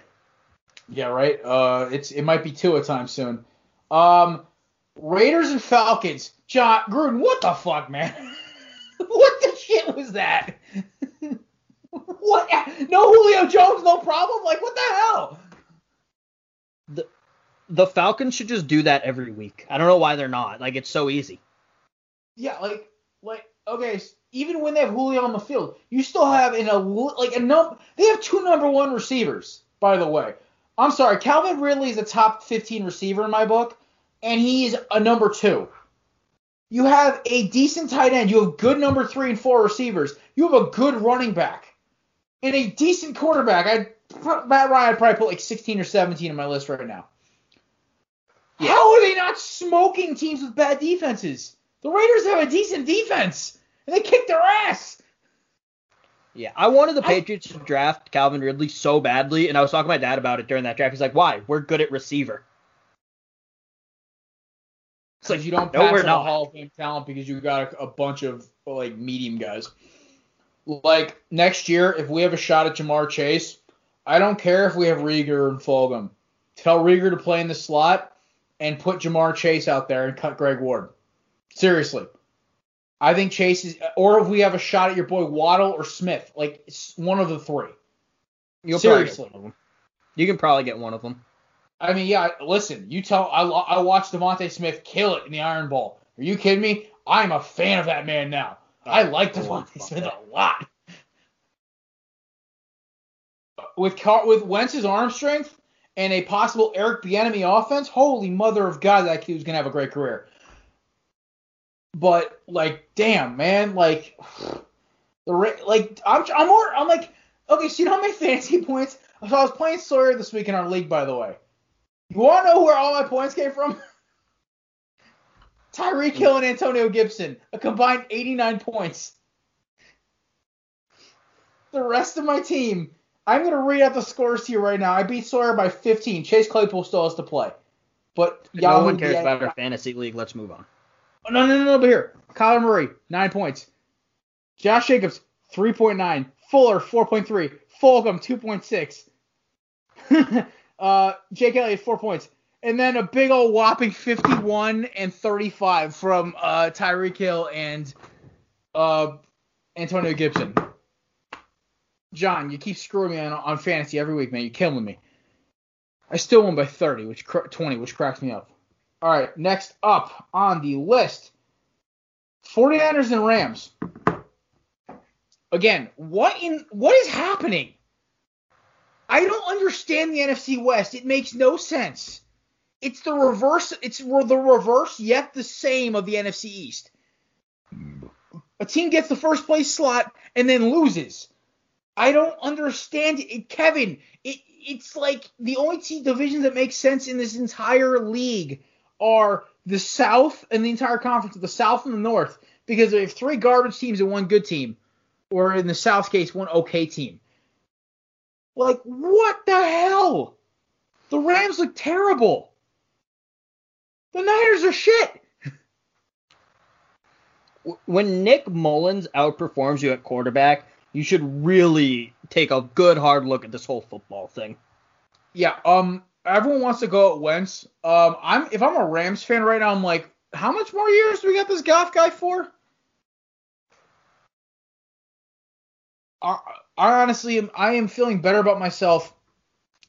Yeah, right. Uh, it's it might be two a time soon. Um, Raiders and Falcons. Jon Gruden, what the fuck, man? what the shit was that? What? No Julio Jones, no problem. Like what the hell? the the Falcons should just do that every week. I don't know why they're not. Like it's so easy. Yeah, like like okay, even when they have Julio on the field, you still have in a like a num they have two number one receivers. By the way, I'm sorry, Calvin Ridley is a top 15 receiver in my book, and he's a number two. You have a decent tight end. You have good number three and four receivers. You have a good running back and a decent quarterback. I Matt Ryan, I'd probably put like 16 or 17 on my list right now. Yeah. How are they not smoking teams with bad defenses? The Raiders have a decent defense, and they kick their ass. Yeah, I wanted the Patriots I, to draft Calvin Ridley so badly, and I was talking to my dad about it during that draft. He's like, "Why? We're good at receiver." It's like you don't pass no, on a Hall of Fame talent because you got a, a bunch of like medium guys. Like next year, if we have a shot at Ja'Marr Chase, I don't care if we have Reagor and Fulgham. Tell Reagor to play in the slot and put Ja'Marr Chase out there and cut Greg Ward. Seriously. I think Chase is, or if we have a shot at your boy Waddle or Smith, like it's one of the three. You'll Seriously. You can probably get one of them. I mean, yeah. Listen, you tell I I watched DeVonta Smith kill it in the Iron Bowl. Are you kidding me? I'm a fan of that man now. I like DeVonta Smith a lot. With Car- with Wentz's arm strength and a possible Eric Bieniemy offense, holy mother of God, that kid was gonna have a great career. But like, damn, man, like the like I'm I'm more I'm like okay, so you know how many fantasy points? So I was playing Sawyer this week in our league, by the way. You want to know where all my points came from? Tyreek Hill and Antonio Gibson, a combined 89 points. The rest of my team, I'm going to read out the scores to you right now. I beat Sawyer by 15. Chase Claypool still has to play. But no Yahoo, one cares about our fantasy league. Let's move on. No, no, no, no, but here. Kyler Murray, 9 points. Josh Jacobs, 3.9. Fuller, 4.3. Fulgham, 2.6. uh, Jake Elliott, 4 points and then a big old whopping 51 and 35 from uh, Tyreek Hill and uh, Antonio Gibson. John, you keep screwing me on, on fantasy every week, man. You're killing me. I still won by 30, which 20, which cracks me up. All right, next up on the list, 49ers and Rams. Again, what in what is happening? I don't understand the NFC West. It makes no sense it's the reverse. It's the reverse yet the same of the NFC East. A team gets the first place slot and then loses. I don't understand it, Kevin. It, it's like the only two divisions that make sense in this entire league are the South and the entire conference, of the South and the North, because they have three garbage teams and one good team, or in the South case, one okay team. Like what the hell? The Rams look terrible. The Niners are shit. When Nick Mullens outperforms you at quarterback, you should really take a good hard look at this whole football thing. Yeah, um everyone wants to go at Wentz. Um I'm if I'm a Rams fan right now, I'm like, how much more years do we got this Goff guy for? I, I honestly am I am feeling better about myself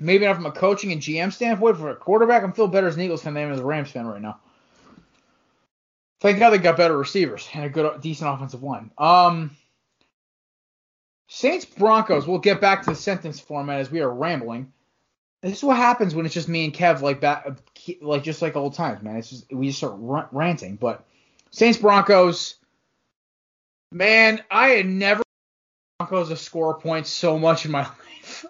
maybe not from a coaching and GM standpoint, for a quarterback, I'm feeling better as an Eagles fan than as a Rams fan right now. Thank God they got better receivers and a good, decent offensive line. Um, Saints Broncos. We'll get back to the sentence format as we are rambling. This is what happens when it's just me and Kev, like back, like just like old times, man. It's just we just start ranting. But Saints Broncos. Man, I had never Broncos to score points so much in my life.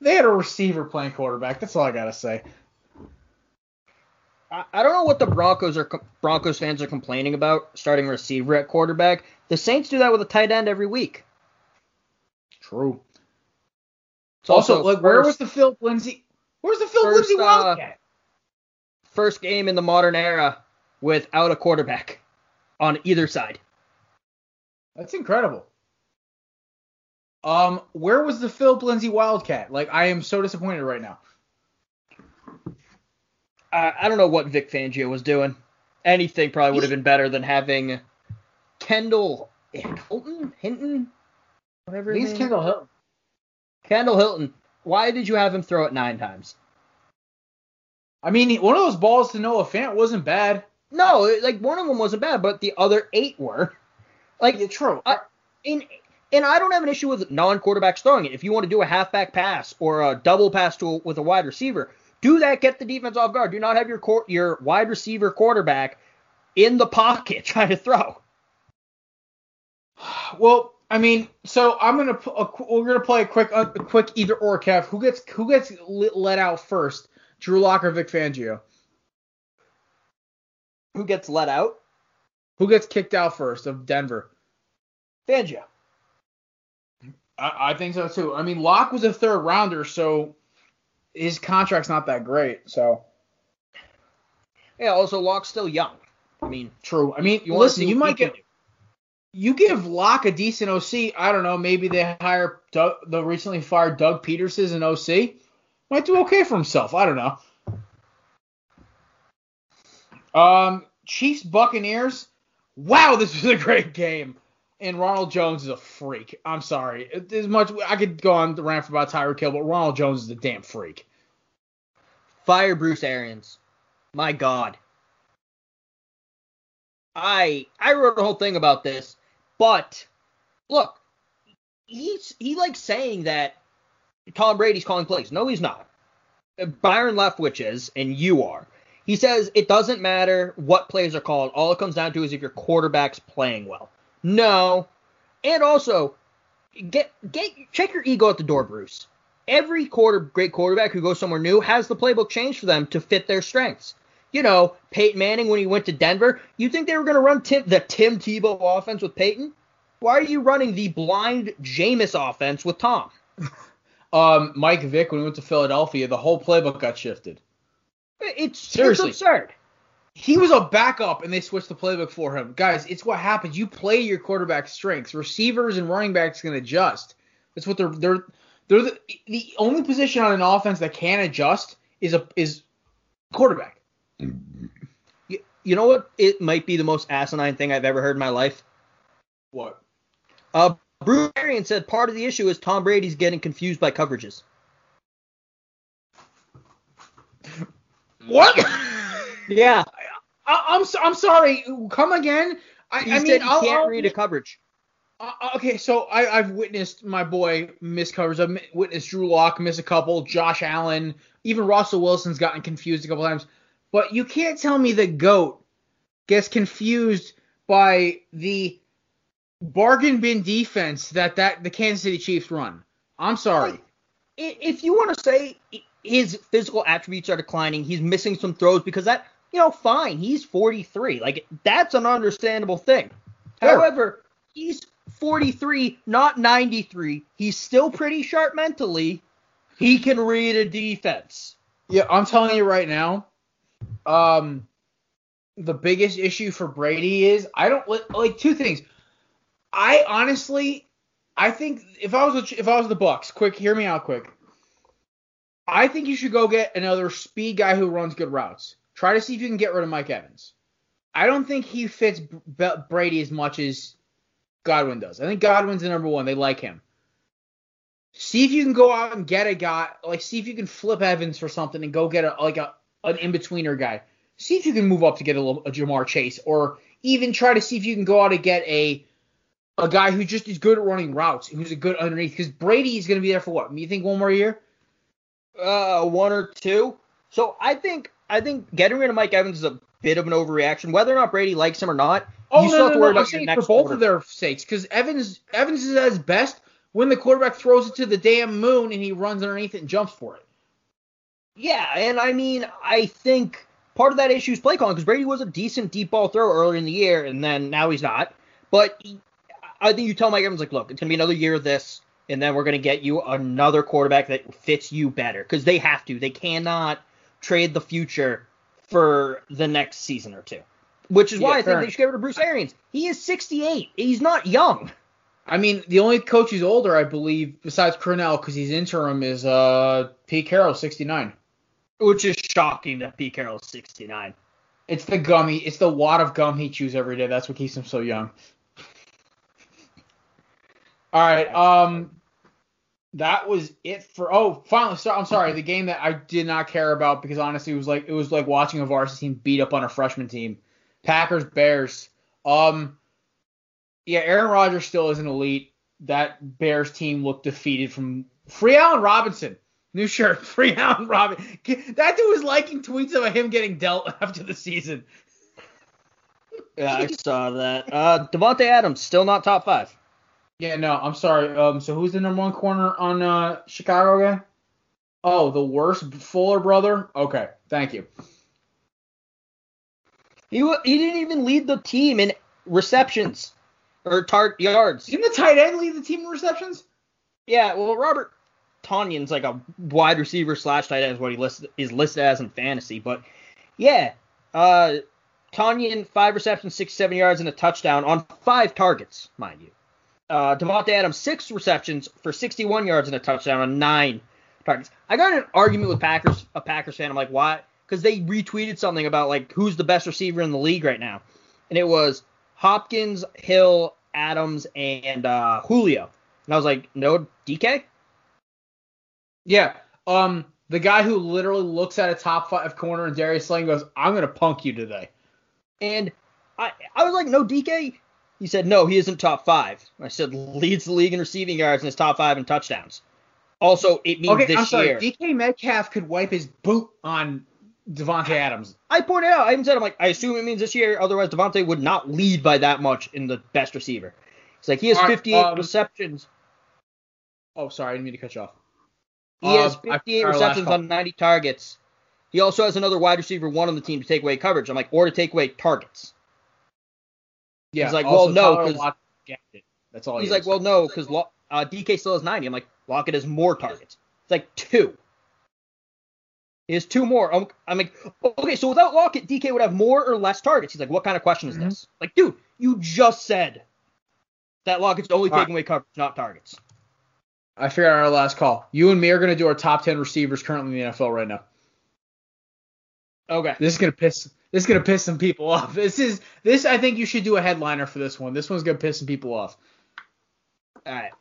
They had a receiver playing quarterback. That's all I gotta say. I, don't know what the Broncos are Broncos fans are complaining about starting receiver at quarterback. The Saints do that with a tight end every week. True. It's also, also like, where was the Phil Lindsay? Where's the Phil Lindsay uh, Wildcat? Uh, first game in the modern era without a quarterback on either side. That's incredible. Um, where was the Phil Lindsay Wildcat? Like, I am so disappointed right now. Uh, I don't know what Vic Fangio was doing. Anything probably would have been better than having Kendall Hilton, Hinton, whatever. He's Kendall Hilton. Kendall Hilton. Why did you have him throw it nine times? I mean, one of those balls to Noah Fant wasn't bad. No, like one of them wasn't bad, but the other eight were. Like Yeah, true. I, and and I don't have an issue with non-quarterbacks throwing it. If you want to do a halfback pass or a double pass to with a wide receiver, do that. Get the defense off guard. Do not have your court, your wide receiver quarterback in the pocket trying to throw. Well, I mean, so I'm gonna a, we're gonna play a quick a quick either or Kev. Who gets who gets let, let out first? Drew Lock or Vic Fangio? Who gets let out? Who gets kicked out first of Denver? Fangio. I, I think so too. I mean, Lock was a third rounder, so his contract's not that great. So Yeah. Also, Lock's still young. I mean, true. I mean, you listen, you might get you give Lock a decent OC. I don't know. Maybe they hire Doug, the recently fired Doug Pederson as an OC. Might do okay for himself. I don't know. Um, Chiefs Buccaneers. Wow, this was a great game. And Ronald Jones is a freak. I'm sorry. As much I could go on the rant about Tyreek Hill, but Ronald Jones is a damn freak. Fire Bruce Arians. My God. I I wrote a whole thing about this, but look, he's he likes saying that Tom Brady's calling plays. No, he's not. Byron Leftwich is, and you are. He says it doesn't matter what plays are called. All it comes down to is if your quarterback's playing well. No, and also get get check your ego at the door, Bruce. Every quarter great quarterback who goes somewhere new has the playbook changed for them to fit their strengths. You know, Peyton Manning when he went to Denver, you think they were going to run Tim, the Tim Tebow offense with Peyton? Why are you running the blind Jameis offense with Tom? Um, Mike Vick when he went to Philadelphia, the whole playbook got shifted. It's Seriously. it's absurd. He was a backup and they switched the playbook for him. Guys, it's what happens. You play your quarterback strengths. Receivers and running backs can adjust. That's what they're they're they're the, the only position on an offense that can adjust is a is quarterback. You, you know what? It might be the most asinine thing I've ever heard in my life. What? Uh, Bruce Arians said part of the issue is Tom Brady's getting confused by coverages. What? Yeah, I, I'm so, I'm sorry. Come again. I, I mean, I'll, can't I'll- read a coverage. Uh, okay, so I, I've witnessed my boy miss covers. I've witnessed Drew Lock miss a couple. Josh Allen, even Russell Wilson's gotten confused a couple times. But you can't tell me the goat gets confused by the bargain bin defense that that the Kansas City Chiefs run. I'm sorry. Like, if you want to say his physical attributes are declining, he's missing some throws because that, you know, fine, he's 43. Like that's an understandable thing. Sure. However, he's 43, not 93. He's still pretty sharp mentally. He can read a defense. Yeah, I'm telling you right now. Um, the biggest issue for Brady is I don't like two things. I honestly, I think if I was a, if I was the Bucks, quick, hear me out, quick. I think you should go get another speed guy who runs good routes. Try to see if you can get rid of Mike Evans. I don't think he fits B- Brady as much as Godwin does. I think Godwin's the number one. They like him. See if you can go out and get a guy, like see if you can flip Evans for something and go get a like a an in betweener guy. See if you can move up to get a, a Ja'Marr Chase, or even try to see if you can go out and get a a guy who just is good at running routes, who's a good underneath. Because Brady is going to be there for what? You think one more year? Uh, one or two. So I think I think getting rid of Mike Evans is a bit of an overreaction. Whether or not Brady likes him or not, Oh you no, still no, have to no, worry I'm saying next for both quarter. of their sakes, because Evans Evans is at his best when the quarterback throws it to the damn moon and he runs underneath it and jumps for it. Yeah, and I mean, I think part of that issue is play calling because Brady was a decent deep ball thrower earlier in the year, and then now he's not. But he- I think you tell Mike Evans like, look, it's gonna be another year of this, and then we're gonna get you another quarterback that fits you better because they have to. They cannot trade the future for the next season or two. Which is why I think they should get rid of Bruce Arians. He is 68. He's not young. I mean, the only coach who's older, I believe, besides Crennel, because he's interim, is uh Pete Carroll, 69. Which is shocking that Pete Carroll is 69. It's the gummy. It's the wad of gum he chews every day. That's what keeps him so young. All right. Um, that was it for. Oh, finally, so, I'm sorry. The game that I did not care about because honestly, it was like it was like watching a varsity team beat up on a freshman team. Packers Bears. Um, yeah, Aaron Rodgers still is an elite. That Bears team looked defeated from Free Allen Robinson. New shirt, Free Allen Robinson. That dude was liking tweets about him getting dealt after the season. Yeah, I saw that. Uh, Davante Adams still not top five. Yeah, no, I'm sorry. Um, so who's the number one corner on uh Chicago again? Oh, the worst Fuller brother. Okay, thank you. He he didn't even lead the team in receptions or tar- yards. Didn't the tight end lead the team in receptions? Yeah, well, Robert Tonyan's like a wide receiver slash tight end is what he list, is listed as in fantasy. But yeah, uh, Tonyan five receptions, six seven yards, and a touchdown on five targets, mind you. Uh, Davante Adams six receptions for 61 yards and a touchdown on nine targets. I got in an argument with Packers a Packers fan. I'm like, why? Because they retweeted something about like who's the best receiver in the league right now, and it was Hopkins, Hill, Adams, and uh, Julio. And I was like, no DK. Yeah. Um, the guy who literally looks at a top five corner and Darius Slay goes, "I'm gonna punk you today." And I I was like, no DK. He said, no, he isn't top five. I said, leads the league in receiving yards and is top five in touchdowns. Also, it means okay, this I'm sorry. year. DK Metcalf could wipe his boot on Davante Adams. I pointed out, I even said, I'm like, I assume it means this year, otherwise Davante would not lead by that much in the best receiver. It's like he has All right, 58 um, receptions. Oh, sorry, I didn't mean to cut you off. He has Um, I- 58 receptions on 90 targets. He also has another wide receiver one on the team to take away coverage. I'm like, or to take away targets. Yeah. He's like, also, well, no, Tyler 'cause- Lockett gapped it. That's all. He's he like, well, no, because Lo- uh, DK still has 90. I'm like, Lockett has more targets. It's like two. He has two more. I'm, I'm like, okay, so without Lockett, DK would have more or less targets. He's like, what kind of question is Mhm. this? Like, dude, you just said that Lockett's only All right. taking away coverage, not targets. I figured out our last call. You and me are gonna do our top ten receivers currently in the NFL right now. Okay. This is gonna piss. This is gonna piss some people off. This is this. I think you should do a headliner for this one. This one's gonna piss some people off. All right.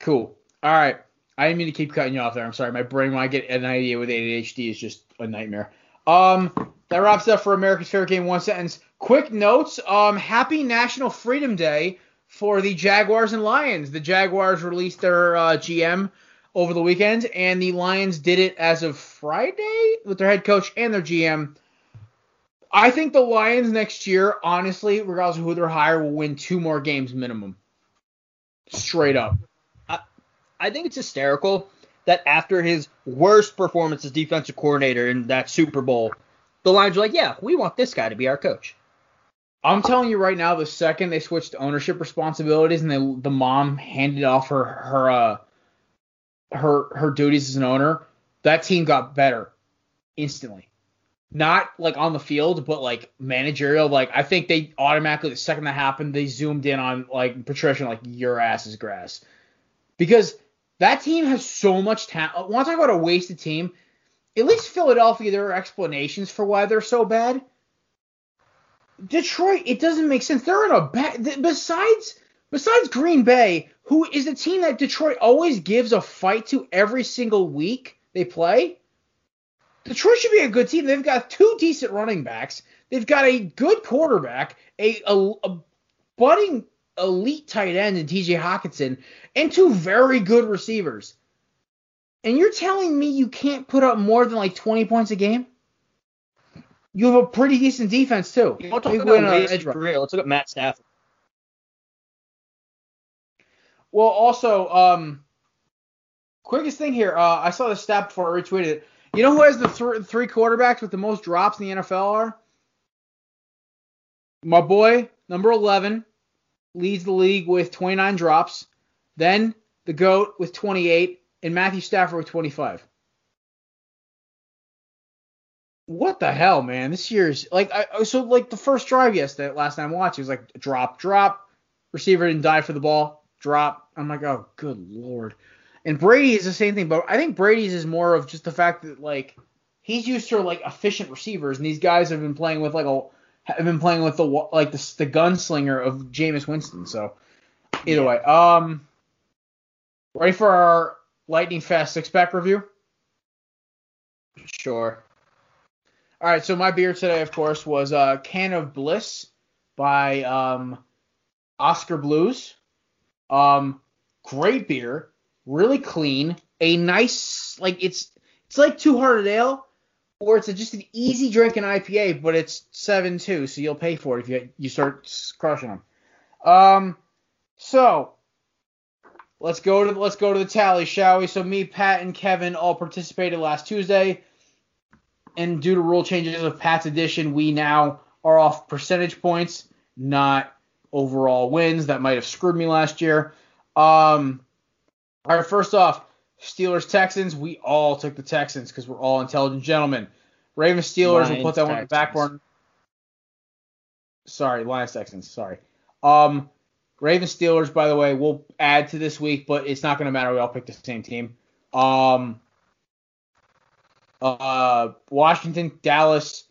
Cool. All right. I didn't mean to keep cutting you off there. I'm sorry. My brain when I get an idea with ADHD is just a nightmare. Um, that wraps up for America's favorite game. One sentence. Quick notes. Um, happy National Freedom Day for the Jaguars and Lions. The Jaguars released their uh, GM over the weekend, and the Lions did it as of Friday with their head coach and their GM. I think the Lions next year, honestly, regardless of who they're hire, will win two more games minimum. Straight up. I I think it's hysterical that after his worst performance as defensive coordinator in that Super Bowl, the Lions are like, yeah, we want this guy to be our coach. I'm telling you right now, the second they switched ownership responsibilities and they, the mom handed off her her uh, her her duties as an owner, that team got better instantly. Not like on the field, but like managerial. Like I think they automatically the second that happened, they zoomed in on like Patricia, like your ass is grass, because that team has so much talent. Uh, Want to talk about a wasted team? At least Philadelphia, there are explanations for why they're so bad. Detroit, it doesn't make sense. They're in a bad. Besides, besides Green Bay, who is the team that Detroit always gives a fight to every single week they play. Detroit should be a good team. They've got two decent running backs. They've got a good quarterback, a, a, a budding elite tight end in T.J. Hockenson, and two very good receivers. And you're telling me you can't put up more than like 20 points a game? You have a pretty decent defense too. You want to talk about edge career? Let's look at Matt Stafford. Well, also, um, quickest thing here. Uh, I saw the stat before I retweeted it. You know who has the th- three quarterbacks with the most drops in the NFL are? My boy, number 11, leads the league with 29 drops. Then the GOAT with 28, and Matthew Stafford with 25. What the hell, man? This year's like I so like the first drive yesterday, last time I watched, it was like drop, drop, receiver didn't dive for the ball, drop. I'm like, oh, good lord. And Brady is the same thing, but I think Brady's is more of just the fact that like he's used to like efficient receivers, and these guys have been playing with like a have been playing with the like the, the gunslinger of Jameis Winston. So either way, um, Ready for our lightning fast six pack review? Sure. All right, so my beer today, of course, was a can of Bliss by um, Oskar Blues. Um, great beer, really clean, a nice like it's it's like Two Hearted Ale, or it's a, just an easy drinking IPA, but it's seven two, so you'll pay for it if you you start crushing them. Um, so let's go to let's go to the tally, shall we? So me, Pat, and Kevin all participated last Tuesday, and due to rule changes of Pat's edition, we now are off percentage points, not overall wins. That might have screwed me last year. Um, all right, first off, Steelers Texans. We all took the Texans because we're all intelligent gentlemen. Ravens Steelers. We'll put that one on the back burner. Sorry, Lions Texans. Sorry. Um, Ravens Steelers. By the way, we'll add to this week, but it's not going to matter. We all picked the same team. Um, uh, Washington, Dallas.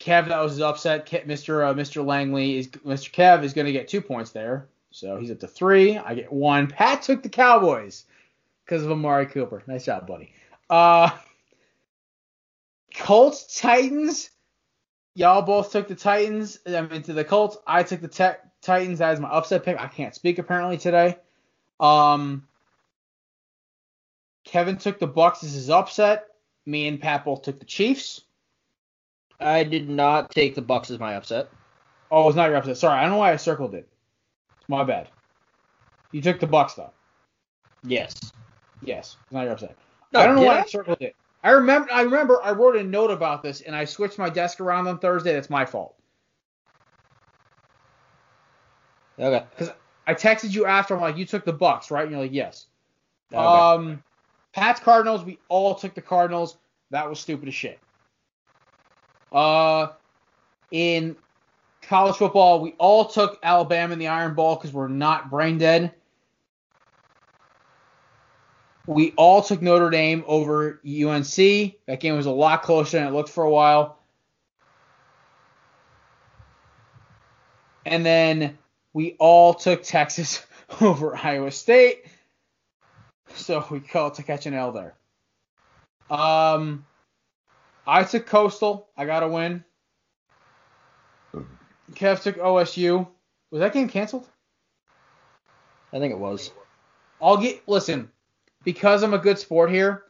Kev, that was his upset. Mr. Uh, Mr. Langley is Mr. Kev is going to get two points there, so he's up to three. I get one. Pat took the Cowboys because of Amari Cooper. Nice job, buddy. Uh, Colts, Titans. Y'all both took the Titans. I'm into the Colts. I took the te- Titans as my upset pick. I can't speak apparently today. Um, Kevin took the Bucks as his upset. Me and Pat both took the Chiefs. I did not take the Bucks as my upset. Oh, it's not your upset. Sorry, I don't know why I circled it. It's my bad. You took the Bucks though. Yes. Yes, it's not your upset. No, I don't know why I? I circled it. I remember. I remember. I wrote a note about this, and I switched my desk around on Thursday. That's my fault. Okay. Because I texted you after. I'm like, you took the Bucks, right? And you're like, yes. Okay. Um, Pat's Cardinals. We all took the Cardinals. That was stupid as shit. Uh, in college football, we all took Alabama in the Iron Bowl because we're not brain dead. We all took Notre Dame over UNC. That game was a lot closer than it looked for a while. And then we all took Texas over Iowa State. So we call it to catch an L there. Um, I took Coastal. I got a win. Kev took OSU. Was that game canceled? I think it was. I'll get listen because I'm a good sport here,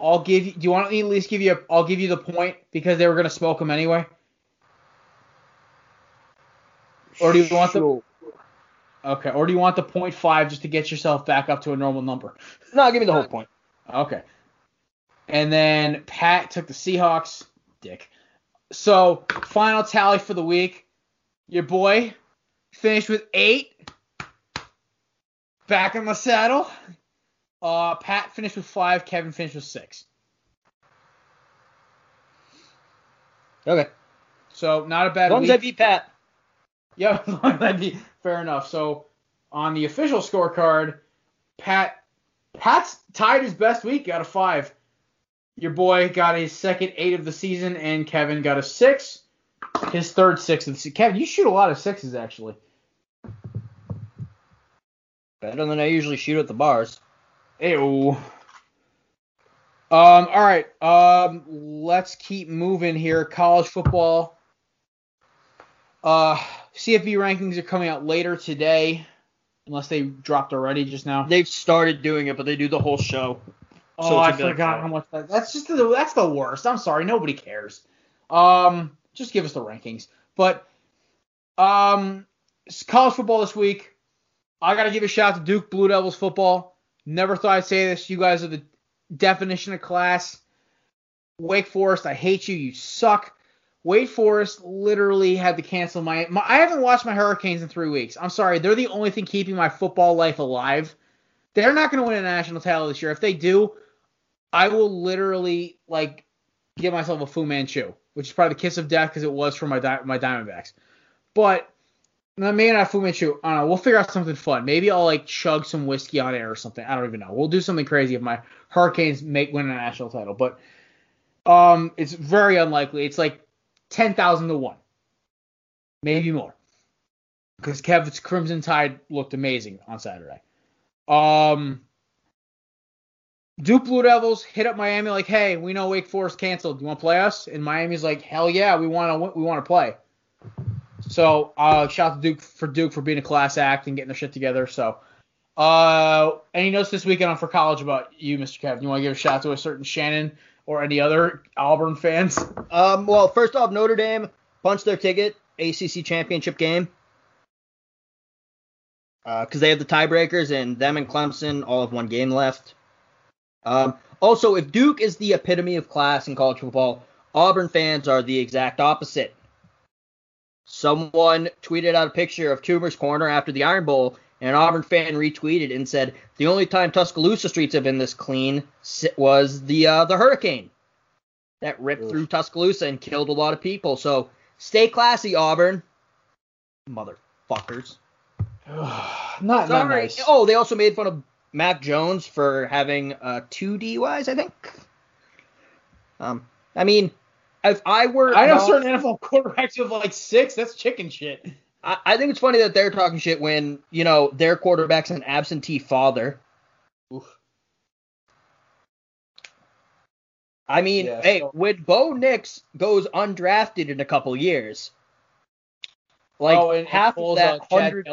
I'll give you. Do you want me to at least give you? A, I'll give you the point because they were gonna smoke him anyway. Or do you want the? Okay. Or do you want the point five just to get yourself back up to a normal number? No, give me the whole point. Okay. And then Pat took the Seahawks. Dick. So final tally for the week. Your boy finished with eight. Back in the saddle. Uh, Pat finished with five. Kevin finished with six. Okay. So not a bad. As long week. as I beat Pat. Yeah, that'd be fair enough. So on the official scorecard, Pat Pat's tied his best week out of five. Your boy got his second eight of the season, and Kevin got a six. His third six of the season. Kevin, you shoot a lot of sixes actually. Better than I usually shoot at the bars. Ew. Um, all right. Um, let's keep moving here. College football. Uh, CFB rankings are coming out later today, unless they dropped already just now. They've started doing it, but they do the whole show. Oh, so I forgot like, how much that. That's just the that's the worst. I'm sorry, nobody cares. Um, just give us the rankings. But um, college football this week. I gotta give a shout out to Duke Blue Devils football. Never thought I'd say this. You guys are the definition of class. Wake Forest, I hate you. You suck. Wake Forest literally had to cancel my, my. I haven't watched my Hurricanes in three weeks. I'm sorry. They're the only thing keeping my football life alive. They're not going to win a national title this year. If they do, I will literally like give myself a Fu Manchu, which is probably the kiss of death because it was for my my Diamondbacks. But no, maybe not Fu. I don't know. We'll figure out something fun. Maybe I'll like chug some whiskey on air or something. I don't even know. We'll do something crazy if my Hurricanes make win a national title. But um, it's very unlikely. It's like ten thousand to one, maybe more. Because Kevin's Crimson Tide looked amazing on Saturday. Um, Duke Blue Devils hit up Miami like, hey, we know Wake Forest canceled. Do you want to play us? And Miami's like, hell yeah, we want to we want to play. So uh, shout out to Duke for Duke for being a class act and getting their shit together. So uh, any notes this weekend on for college about you, Mr. Kevin? You want to give a shout out to a certain Shannon or any other Auburn fans? Um, well, first off, Notre Dame punched their ticket ACC championship game because uh, they have the tiebreakers and them and Clemson all have one game left. Um, also, if Duke is the epitome of class in college football, Auburn fans are the exact opposite. Someone tweeted out a picture of Toomer's Corner after the Iron Bowl, and an Auburn fan retweeted and said, "The only time Tuscaloosa streets have been this clean was the uh, the hurricane that ripped Oof. through Tuscaloosa and killed a lot of people." So stay classy, Auburn, motherfuckers. not, not nice. Oh, they also made fun of Mac Jones for having uh, two DUIs, I think. Um, I mean, if I were, I know not, certain NFL quarterbacks who have like six. That's chicken shit. I, I, think it's funny that they're talking shit when you know their quarterback's an absentee father. Oof. I mean, yeah, hey, so. when Bo Nix goes undrafted in a couple years, like oh, half of that hundred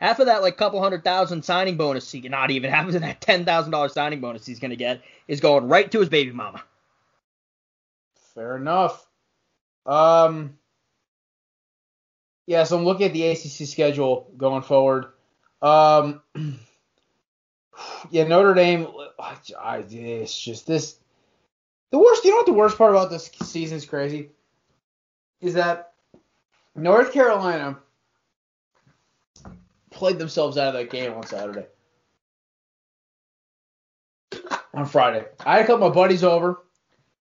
half of that like couple hundred thousand signing bonus he not even half of that ten thousand dollar signing bonus he's gonna get is going right to his baby mama. Fair enough. Um yeah, so I'm looking at the ACC schedule going forward. Um yeah, Notre Dame I, it's just this the worst you know what the worst part about this season is crazy? Is that North Carolina played themselves out of that game on Saturday. On Friday. I had a couple of my buddies over.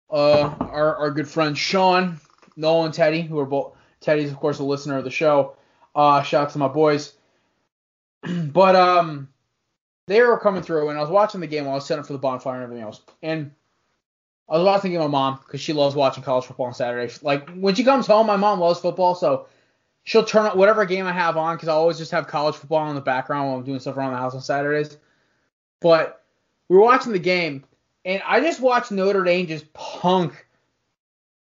Uh, our, our good friend Sean, Nolan, and Teddy, who are both Teddy's of course a listener of the show. Uh, shout out to my boys. but um, they were coming through, and I was watching the game while I was setting up for the bonfire and everything else. And I was watching with my mom because she loves watching college football on Saturdays. Like when she comes home, my mom loves football, so she'll turn on whatever game I have on because I always just have college football in the background while I'm doing stuff around the house on Saturdays. But we were watching the game, and I just watched Notre Dame just punk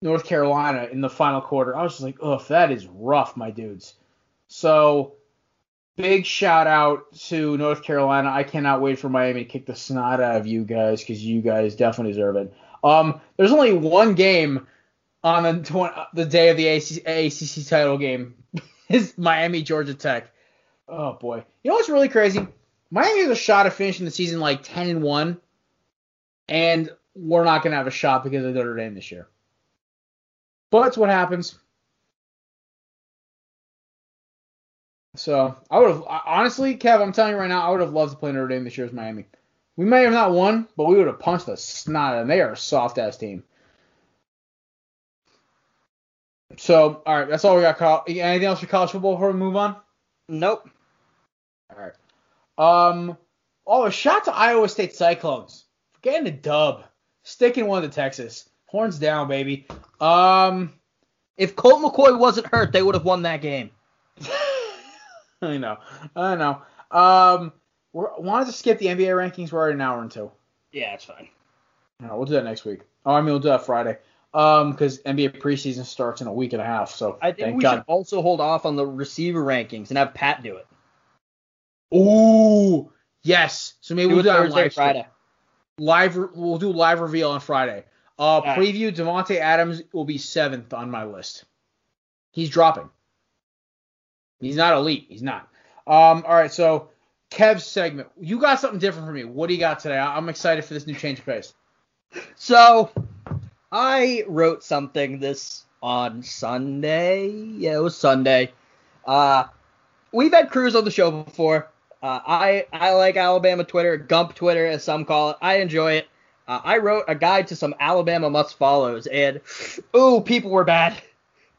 North Carolina in the final quarter. I was just like, ugh, that is rough, my dudes. So big shout out to North Carolina. I cannot wait for Miami to kick the snot out of you guys because you guys definitely deserve it. Um, there's only one game on the tw- the day of the ACC title game is Miami Georgia Tech. Oh boy, you know what's really crazy? Miami has a shot of finishing the season like 10 and one, and we're not gonna have a shot because of Notre Dame this year. But it's what happens. So I would have honestly, Kev, I'm telling you right now, I would have loved to play Notre Dame this year as Miami. We may have not won, but we would have punched the snot, and they are a soft ass team. So, all right, that's all we got. Anything else for college football before we move on? Nope. All right. Um. Oh, a shot to Iowa State Cyclones. Getting a dub. Sticking one to Texas. Horns down, baby. Um. If Colt McCoy wasn't hurt, they would have won that game. I know. I know. Um. We wanted to skip the NBA rankings. We're already an hour into. Yeah, it's fine. No, we'll do that next week. Oh, I mean, we'll do that Friday. Um, because NBA preseason starts in a week and a half. So I think we God. should also hold off on the receiver rankings and have Pat do it. Ooh, yes. So maybe do we'll do Thursday, live Friday. Live, we'll do live reveal on Friday. Uh, yeah. preview Davante Adams will be seventh on my list. He's dropping. He's not elite. He's not. Um, all right. So Kev's segment. You got something different for me. What do you got today? I'm excited for this new change of pace. So I wrote something this on Sunday. Yeah, it was Sunday. Uh, we've had Cruz on the show before. Uh, I I like Alabama Twitter, Gump Twitter as some call it. I enjoy it. Uh, I wrote a guide to some Alabama must follows, and ooh, people were bad.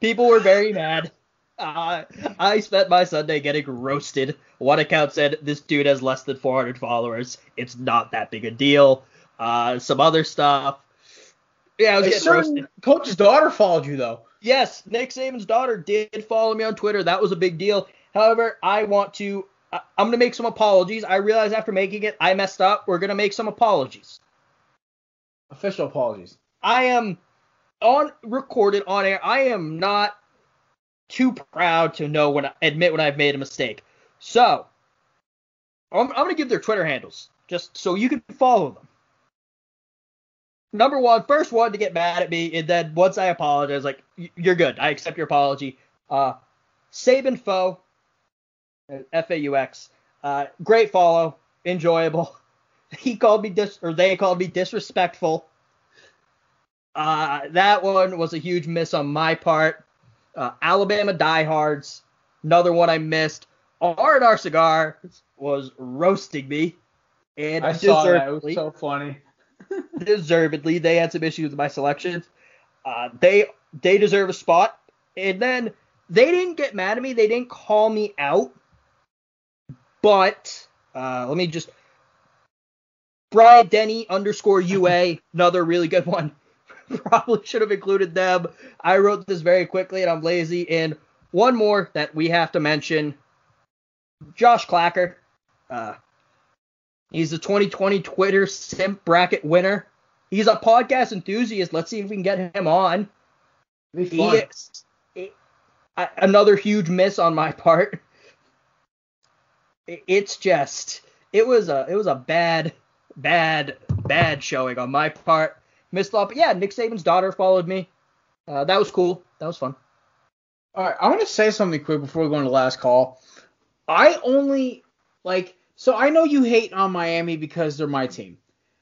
People were very mad. Uh, I spent my Sunday getting roasted. One account said this dude has less than 400 followers. It's not that big a deal. Uh, some other stuff. Yeah, I was a getting roasted. Coach's daughter followed you though. Yes, Nick Saban's daughter did follow me on Twitter. That was a big deal. However, I want to I, I'm gonna make some apologies. I realize after making it, I messed up. We're gonna make some apologies. Official apologies. I am on recorded on air. I am not too proud to know when admit when I've made a mistake. So I'm, I'm gonna give their Twitter handles just so you can follow them. Number one, first one to get mad at me, and then once I apologize, like you're good. I accept your apology. Uh, Saban Faux, F A U X. Uh, great follow, enjoyable. He called me dis or they called me disrespectful. Uh, that one was a huge miss on my part. Uh, Alabama diehards, another one I missed. R&R Cigar was roasting me, and I saw that. It was so funny. deservedly, they had some issues with my selections. Uh, they they deserve a spot, and then they didn't get mad at me. They didn't call me out, but uh, let me just Brian Denny underscore UA, another really good one. Probably should have included them. I wrote this very quickly and I'm lazy. And one more that we have to mention Josh Clacker. Uh, he's the 2020 Twitter Simp Bracket winner. He's a podcast enthusiast. Let's see if we can get him on. Be fun. Is, it, another huge miss on my part. It, it's just it was a it was a bad bad, bad showing on my part. Missed but yeah, Nick Saban's daughter followed me. Uh, that was cool. That was fun. All right, I want to say something quick before we go into the last call. I only like so I know you hate on Miami because they're my team,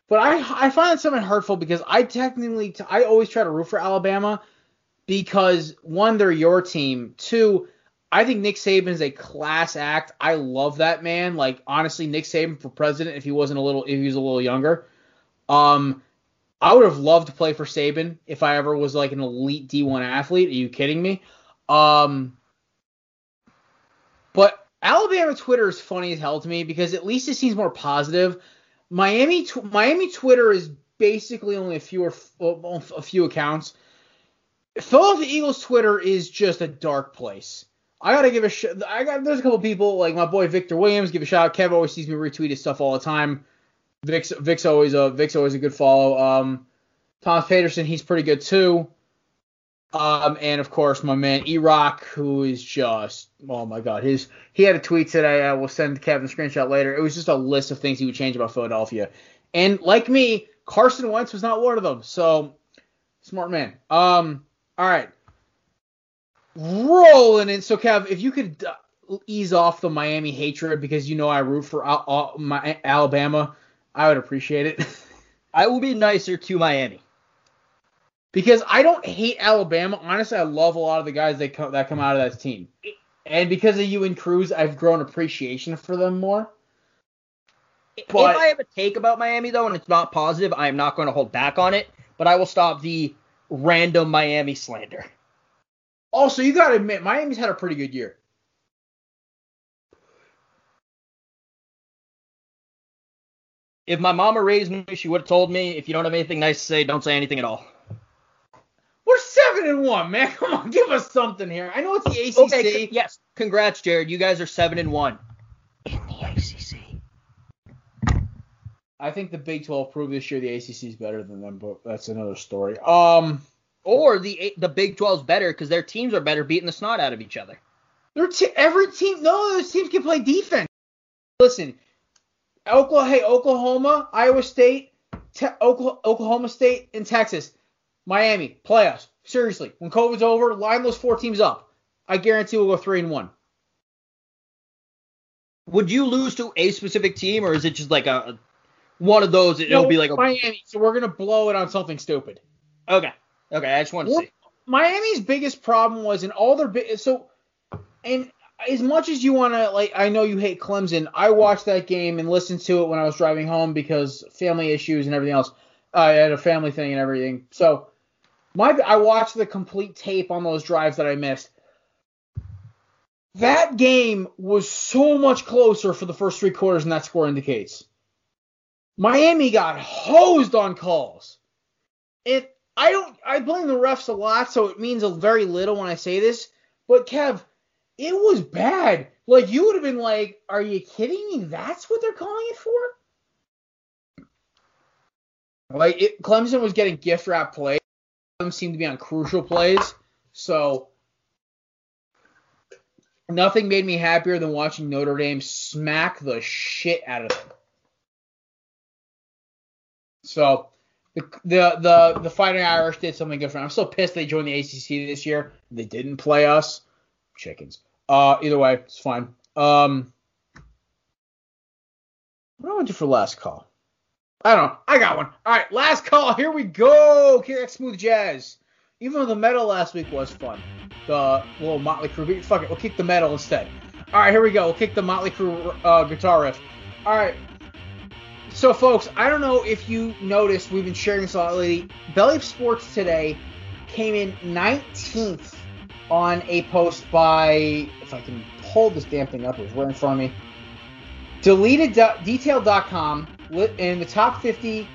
but I I find it something hurtful because I technically I always try to root for Alabama because one they're your team, two I think Nick Saban's a class act. I love that man. Like honestly, Nick Saban for president if he wasn't a little if he was a little younger. Um I would have loved to play for Saban if I ever was like an elite D1 athlete. Are you kidding me? Um Alabama Twitter is funny as hell to me because at least it seems more positive. Miami tw- Miami Twitter is basically only a few a few accounts. Philadelphia Eagles Twitter is just a dark place. I gotta give a sh- I got there's a couple people like my boy Victor Williams. Give a shout out. Kev always sees me retweet his stuff all the time. Vic's Vic's always a Vic's always a good follow. Um, Thomas Peterson, he's pretty good too. Um, and of course my man E who is just oh my god, his he had a tweet today. I will send Kevin a screenshot later. It was just a list of things he would change about Philadelphia, and like me, Carson Wentz was not one of them. So smart man. Um, all right rolling in. So, Kev, if you could uh, ease off the Miami hatred because you know I root for uh, uh, my Alabama, I would appreciate it. I will be nicer to Miami. Because I don't hate Alabama. Honestly, I love a lot of the guys that come, that come out of that team. And because of you and Cruz, I've grown appreciation for them more. But, if I have a take about Miami, though, and it's not positive, I am not going to hold back on it. But I will stop the random Miami slander. Also, you got to admit, Miami's had a pretty good year. If my mama raised me, she would have told me, if you don't have anything nice to say, don't say anything at all. We're seven and one, man. Come on, give us something here. I know it's the ACC. Okay, yes. Congrats, Jared. You guys are seven and one in the ACC. I think the Big 12 proved this year the ACC is better than them, but that's another story. Um, or the the Big 12 is better because their teams are better beating the snot out of each other. Their te- every team, no, those teams can play defense. Listen, Oklahoma, hey, Oklahoma, Iowa State, te- Oklahoma State, and Texas, Miami, playoffs. Seriously, when COVID's over, line those four teams up. I guarantee we'll go three and one. Would you lose to a specific team, or is it just like a one of those? It'll no, be like a Miami. So we're gonna blow it on something stupid. Okay. Okay, I just want to see. Miami's biggest problem was in all their bi- so and as much as you want to like I know you hate Clemson, I watched that game and listened to it when I was driving home because family issues and everything else. I had a family thing and everything. So my I watched the complete tape on those drives that I missed. That game was so much closer for the first three quarters than that score indicates. Miami got hosed on calls. It I don't I blame the refs a lot, so it means a very little when I say this. But Kev, it was bad. Like you would have been like, "Are you kidding me? That's what they're calling it for?" Like it, Clemson was getting gift wrap plays. Them seemed to be on crucial plays. So nothing made me happier than watching Notre Dame smack the shit out of them. So the the the, Fighting Irish did something good for different. I'm still pissed they joined the ACC this year. They didn't play us. Chickens. Uh, either way, it's fine. Um, what do I want to do for last call? I don't know. I got one. All right, last call. Here we go. That smooth jazz. Even though the metal last week was fun, the little Motley Crue. Fuck it, we'll kick the metal instead. All right, here we go. We'll kick the Motley Crue uh, guitar riff. All right. So, folks, I don't know if you noticed, we've been sharing this a lot lately. Belly Up Sports today came in 19th on a post by, if I can hold this damn thing up, it was right in front of me. Deleted detail.com in the top 50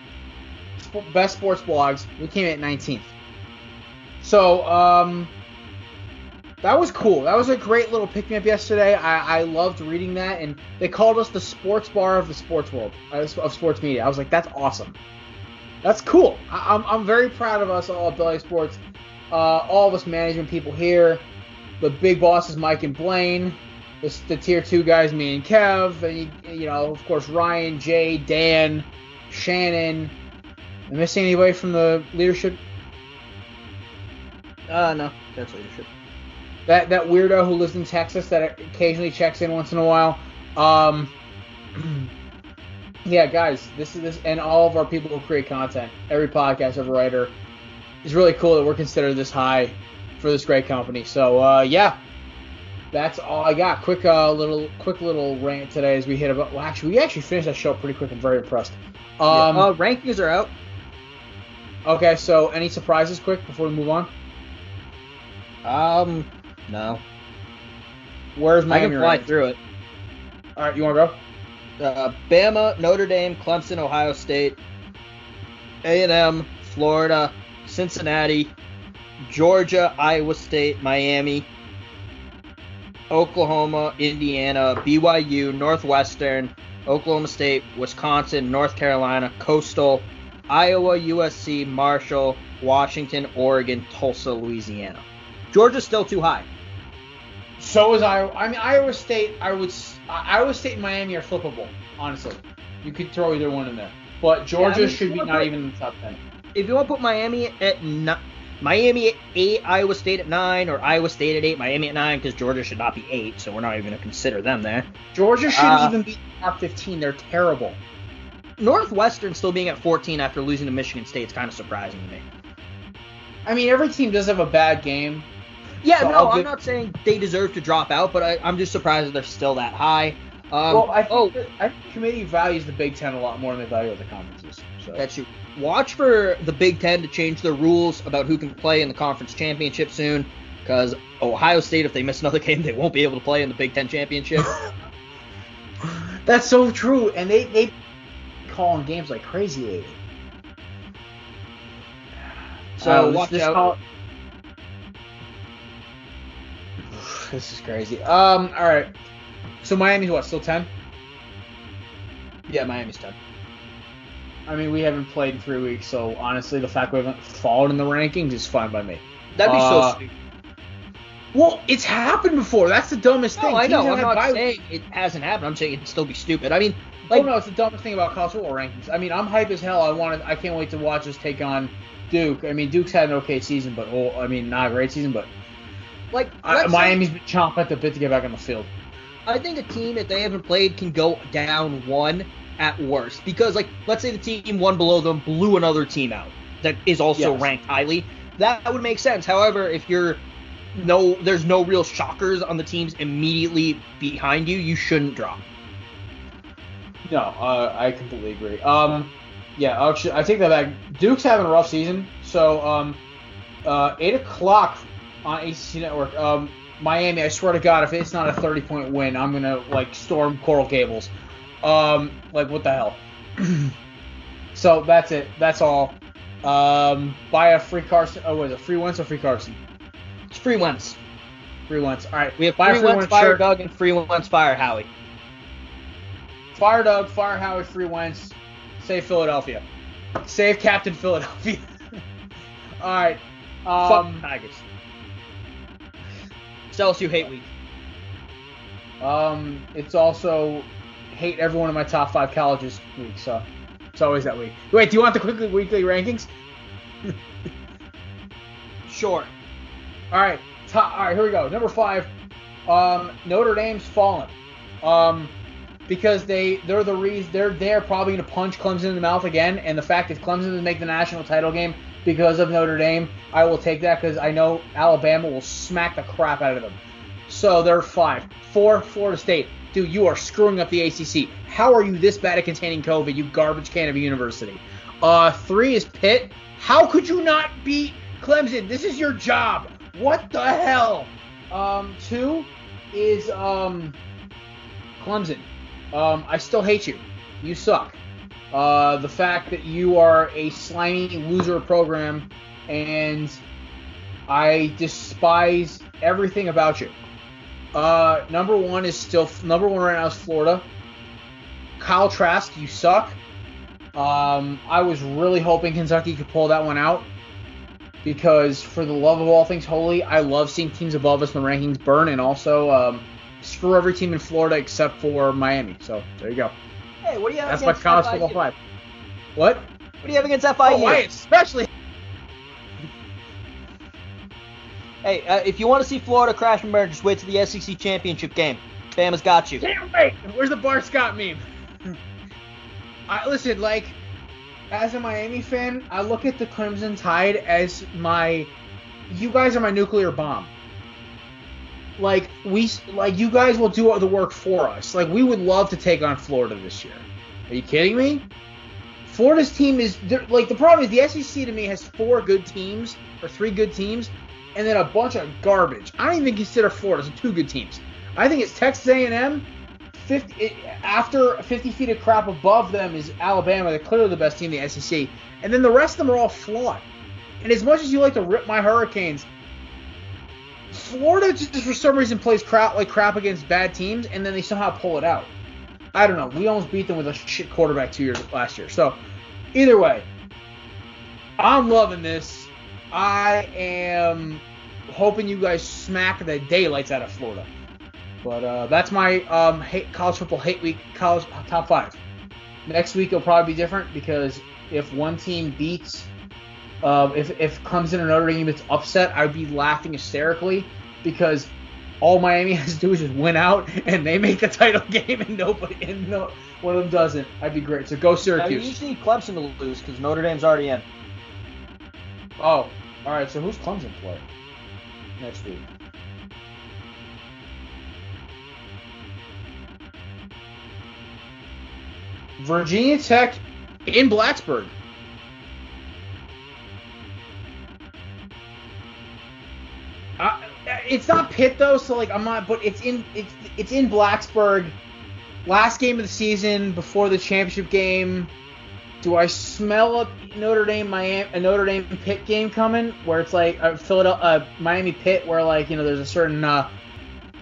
best sports blogs. We came at 19th. So, um, that was cool. That was a great little pick me up yesterday. I, I loved reading that, and they called us the sports bar of the sports world, of sports media. I was like, that's awesome. That's cool. I, am I'm, I'm very proud of us all at Belly Sports. Uh, all of us management people here. The big bosses, Mike and Blaine. The, the tier two guys, me and Kev. And, you, you know, of course, Ryan, Jay, Dan, Shannon. Am I missing anybody from the leadership uh, no, that's leadership. That that weirdo who lives in Texas that occasionally checks in once in a while. Um, yeah, guys, this is this, and all of our people who create content, every podcast, every writer, is really cool that we're considered this high for this great company. So, uh, yeah, that's all I got. Quick, uh, little, quick little rant today as we hit about. Well, actually, we actually finished that show pretty quick. I'm very impressed. Um, yeah. uh, rankings are out. Okay, so any surprises, quick, before we move on? Um, no. Where's Miami? I can fly through it. All right, you want to go? Uh, Bama, Notre Dame, Clemson, Ohio State, A&M, Florida, Cincinnati, Georgia, Iowa State, Miami, Oklahoma, Indiana, BYU, Northwestern, Oklahoma State, Wisconsin, North Carolina, Coastal, Iowa, USC, Marshall, Washington, Oregon, Tulsa, Louisiana. Georgia's still too high. So is Iowa. I mean, Iowa State. I would. Iowa State and Miami are flippable. Honestly, you could throw either one in there. But Georgia yeah, I mean, should be not put, even in the top ten. If you want to put Miami at not, Miami at eight, Iowa State at nine, or Iowa State at eight, Miami at nine, because Georgia should not be eight, so we're not even going to consider them there. Georgia shouldn't uh, even be top fifteen. They're terrible. Northwestern still being at 14 after losing to Michigan State is kind of surprising to me. I mean, every team does have a bad game, yeah, so no, I'm not saying they deserve to drop out, but I, am just surprised that they're still that high. Um, well, I think, oh, the, I think the committee values the Big Ten a lot more than they value other conferences. So. That's you. Watch for the Big Ten to change their rules about who can play in the conference championship soon, because Ohio State, if they miss another game, they won't be able to play in the Big Ten championship. That's so true, and they they calling games like crazy lately. So uh, watch this, this out. Call, this is crazy. Um, all right. So Miami's what? Still ten? Yeah, Miami's ten. I mean, we haven't played in three weeks, so honestly, the fact we haven't fallen in the rankings is fine by me. That'd be uh, so stupid. Well, it's happened before. That's the dumbest thing. No, I know. I'm not saying it hasn't happened. I'm saying it'd still be stupid. I mean, like, oh no, it's the dumbest thing about college football rankings. I mean, I'm hype as hell. I wanted. I can't wait to watch us take on Duke. I mean, Duke's had an okay season, but oh, I mean, not a great season, but like uh, Miami's been chomping at the bit to get back on the field. I think a team if they haven't played can go down one at worst because like let's say the team one below them blew another team out that is also yes. ranked highly. That would make sense. However, if you're no there's no real shockers on the teams immediately behind you, you shouldn't drop. No, uh, I completely agree. Um, yeah, actually, I take that back. Duke's having a rough season, so um, uh, eight o'clock on ACC Network. Um, Miami, I swear to God, if it's not a 30 point win, I'm gonna like storm Coral Gables. Um, like what the hell? so that's it. That's all. Um, buy a free Carson. Oh, was it free Wentz or free Carson? It's free Wentz. Free Wentz. All right. We have Buy free free Wentz, Wentz fire shirt. Doug, and free Wentz, fire Howie. Fire Doug, fire Howie, free Wentz. Save Philadelphia. Save Captain Philadelphia. All right. Fuck Um, Tigers. Celsius hate week. um, it's also hate everyone in my top five colleges week, so it's always that week. Wait, do you want the quickly weekly rankings? Sure. All right, top, all right, here we go. Number five, um, Notre Dame's fallen, um, because they they're the reason they're they're probably gonna punch Clemson in the mouth again. And the fact if Clemson doesn't make the national title game because of Notre Dame, I will take that because I know Alabama will smack the crap out of them. So they're five, four, Florida State. Dude, you are screwing up the ACC. How are you this bad at containing COVID, you garbage can of a university? Uh, three is Pitt. How could you not beat Clemson? This is your job. What the hell? Um, two is um Clemson. Um, I still hate you. You suck. Uh, the fact that you are a slimy loser program, and I despise everything about you. Uh, number one is still number one right now is Florida. Kyle Trask, you suck. Um, I was really hoping Kentucky could pull that one out because, for the love of all things holy, I love seeing teams above us in the rankings burn, and also um, screw every team in Florida except for Miami. So there you go. Hey, what do you have That's my college FIU? football five. What? What do you have against FIU? Oh, I especially. Hey, uh, if you want to see Florida crash and burn, just wait till the SEC championship game. Bama's got you. Can't wait. Where's the Bart Scott meme? I listen, like, as a Miami fan, I look at the Crimson Tide as my. You guys are my nuclear bomb. Like we, like you guys will do all the work for us. Like we would love to take on Florida this year. Are you kidding me? Florida's team is like the problem is the SEC to me has four good teams or three good teams, and then a bunch of garbage. I don't even consider Florida as two good teams. I think it's Texas A&M. 50 it, after 50 feet of crap above them is Alabama. They're clearly the best team in the SEC, and then the rest of them are all flawed. And as much as you like to rip my Hurricanes, Florida just for some reason plays crap like crap against bad teams, and then they somehow pull it out. I don't know. We almost beat them with a shit quarterback two years last year. So either way, I'm loving this. I am hoping you guys smack the daylights out of Florida. But uh, that's my um, hate, college football hate week, college top five. Next week it'll probably be different because if one team beats, uh, if if Clemson or Notre Dame gets upset, I'd be laughing hysterically because all Miami has to do is just win out and they make the title game and nobody and no one of them doesn't. I'd be great. So go I Syracuse. just need Clemson to lose because Notre Dame's already in. Oh, all right. So who's Clemson play next week? Virginia Tech in Blacksburg. It's not Pitt though, so like I'm not. But it's in it's it's in Blacksburg. Last game of the season before the championship game. Do I smell a Notre Dame Miami a Notre Dame Pitt game coming where it's like a Philadelphia uh, Miami Pitt where like you know there's a certain uh,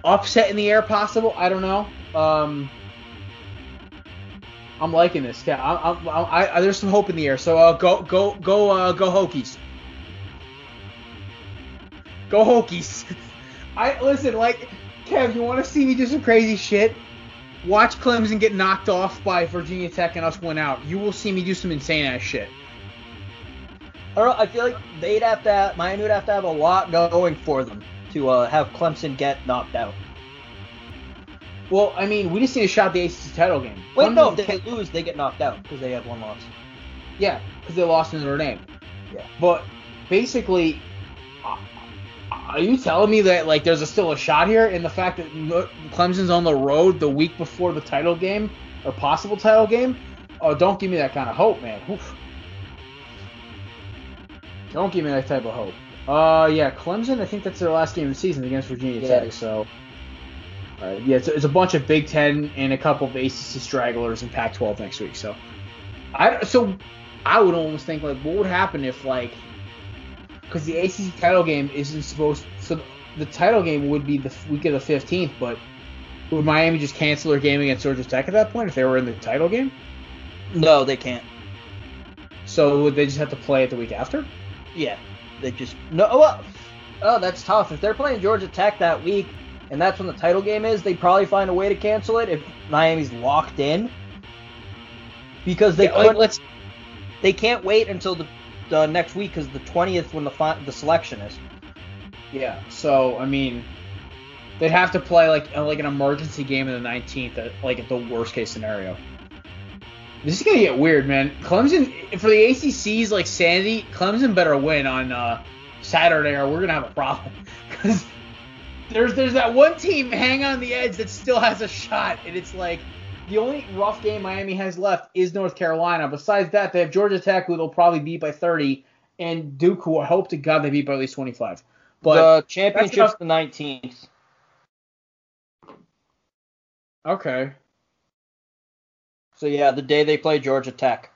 upset in the air possible? I don't know. Um, I'm liking this. Yeah, I, I, I, there's some hope in the air. So uh, go go go uh, go Hokies. Go Hokies. I listen like Kev. You want to see me do some crazy shit? Watch Clemson get knocked off by Virginia Tech and us win out. You will see me do some insane ass shit. I don't know. I feel like they'd have to have, Miami would have to have a lot going for them to uh, have Clemson get knocked out. Well, I mean, we just need to shot the ACC title game. Wait, no, if they lose, they get knocked out because they have one loss. yeah, because they lost to Notre Dame. Yeah. But basically, are you telling me that like there's a, still a shot here in the fact that Clemson's on the road the week before the title game or possible title game? Oh, don't give me that kind of hope, man. Oof. Don't give me that type of hope. Uh, yeah, Clemson. I think that's their last game of the season against Virginia Yeah. Tech. So, right, yeah, it's, it's a bunch of Big Ten and a couple of ACC stragglers in Pac-12 next week. So, I so I would almost think like, what would happen if like, because the ACC title game isn't supposed so the title game would be the week of the 15th, but would Miami just cancel their game against Georgia Tech at that point if they were in the title game? No, they can't. So would they just have to play it the week after? Yeah, they just no. Oh, oh, that's tough. If they're playing Georgia Tech that week, and that's when the title game is, they probably find a way to cancel it if Miami's locked in. Because they Yeah, like, let's they can't wait until the, the next week because the twentieth when the fi- the selection is. Yeah. So I mean, they'd have to play like uh, like an emergency game in the 19th, uh, like at the worst case scenario. This is gonna get weird, man. Clemson for the ACC's like sanity. Clemson better win on uh, Saturday, or we're gonna have a problem. Because there's there's that one team hang on the edge that still has a shot, and it's like the only rough game Miami has left is North Carolina. Besides that, they have Georgia Tech, who they'll probably beat by 30, and Duke, who I hope to God they beat by at least 25. But the championship's the nineteenth. okay. So yeah, the day they play Georgia Tech.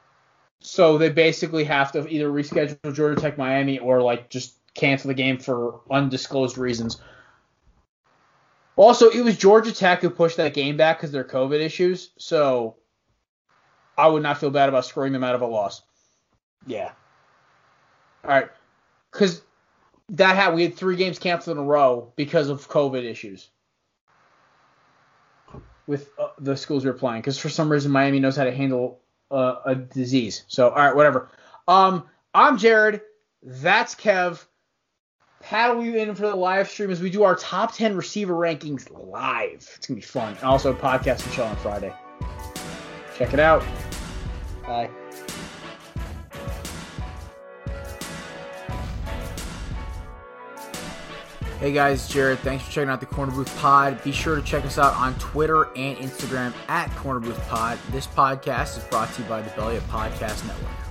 So they basically have to either reschedule Georgia Tech Miami or like just cancel the game for undisclosed reasons. Also, it was Georgia Tech who pushed that game back because their COVID issues. So I would not feel bad about screwing them out of a loss. Yeah. All right, because that had we had three games canceled in a row because of COVID issues with uh, the schools we were playing. Because for some reason Miami knows how to handle uh, a disease. So all right, whatever. Um, I'm Jared. That's Kev. Paddle you in for the live stream as we do our top 10 receiver rankings live. It's gonna be fun. And also podcast and show on Friday. Check it out. Bye. Hey guys, Jared. Thanks for checking out the Korner Booth Pod. Be sure to check us out on Twitter and Instagram at Korner Booth Pod. This podcast is brought to you by the Belly Up Podcast Network.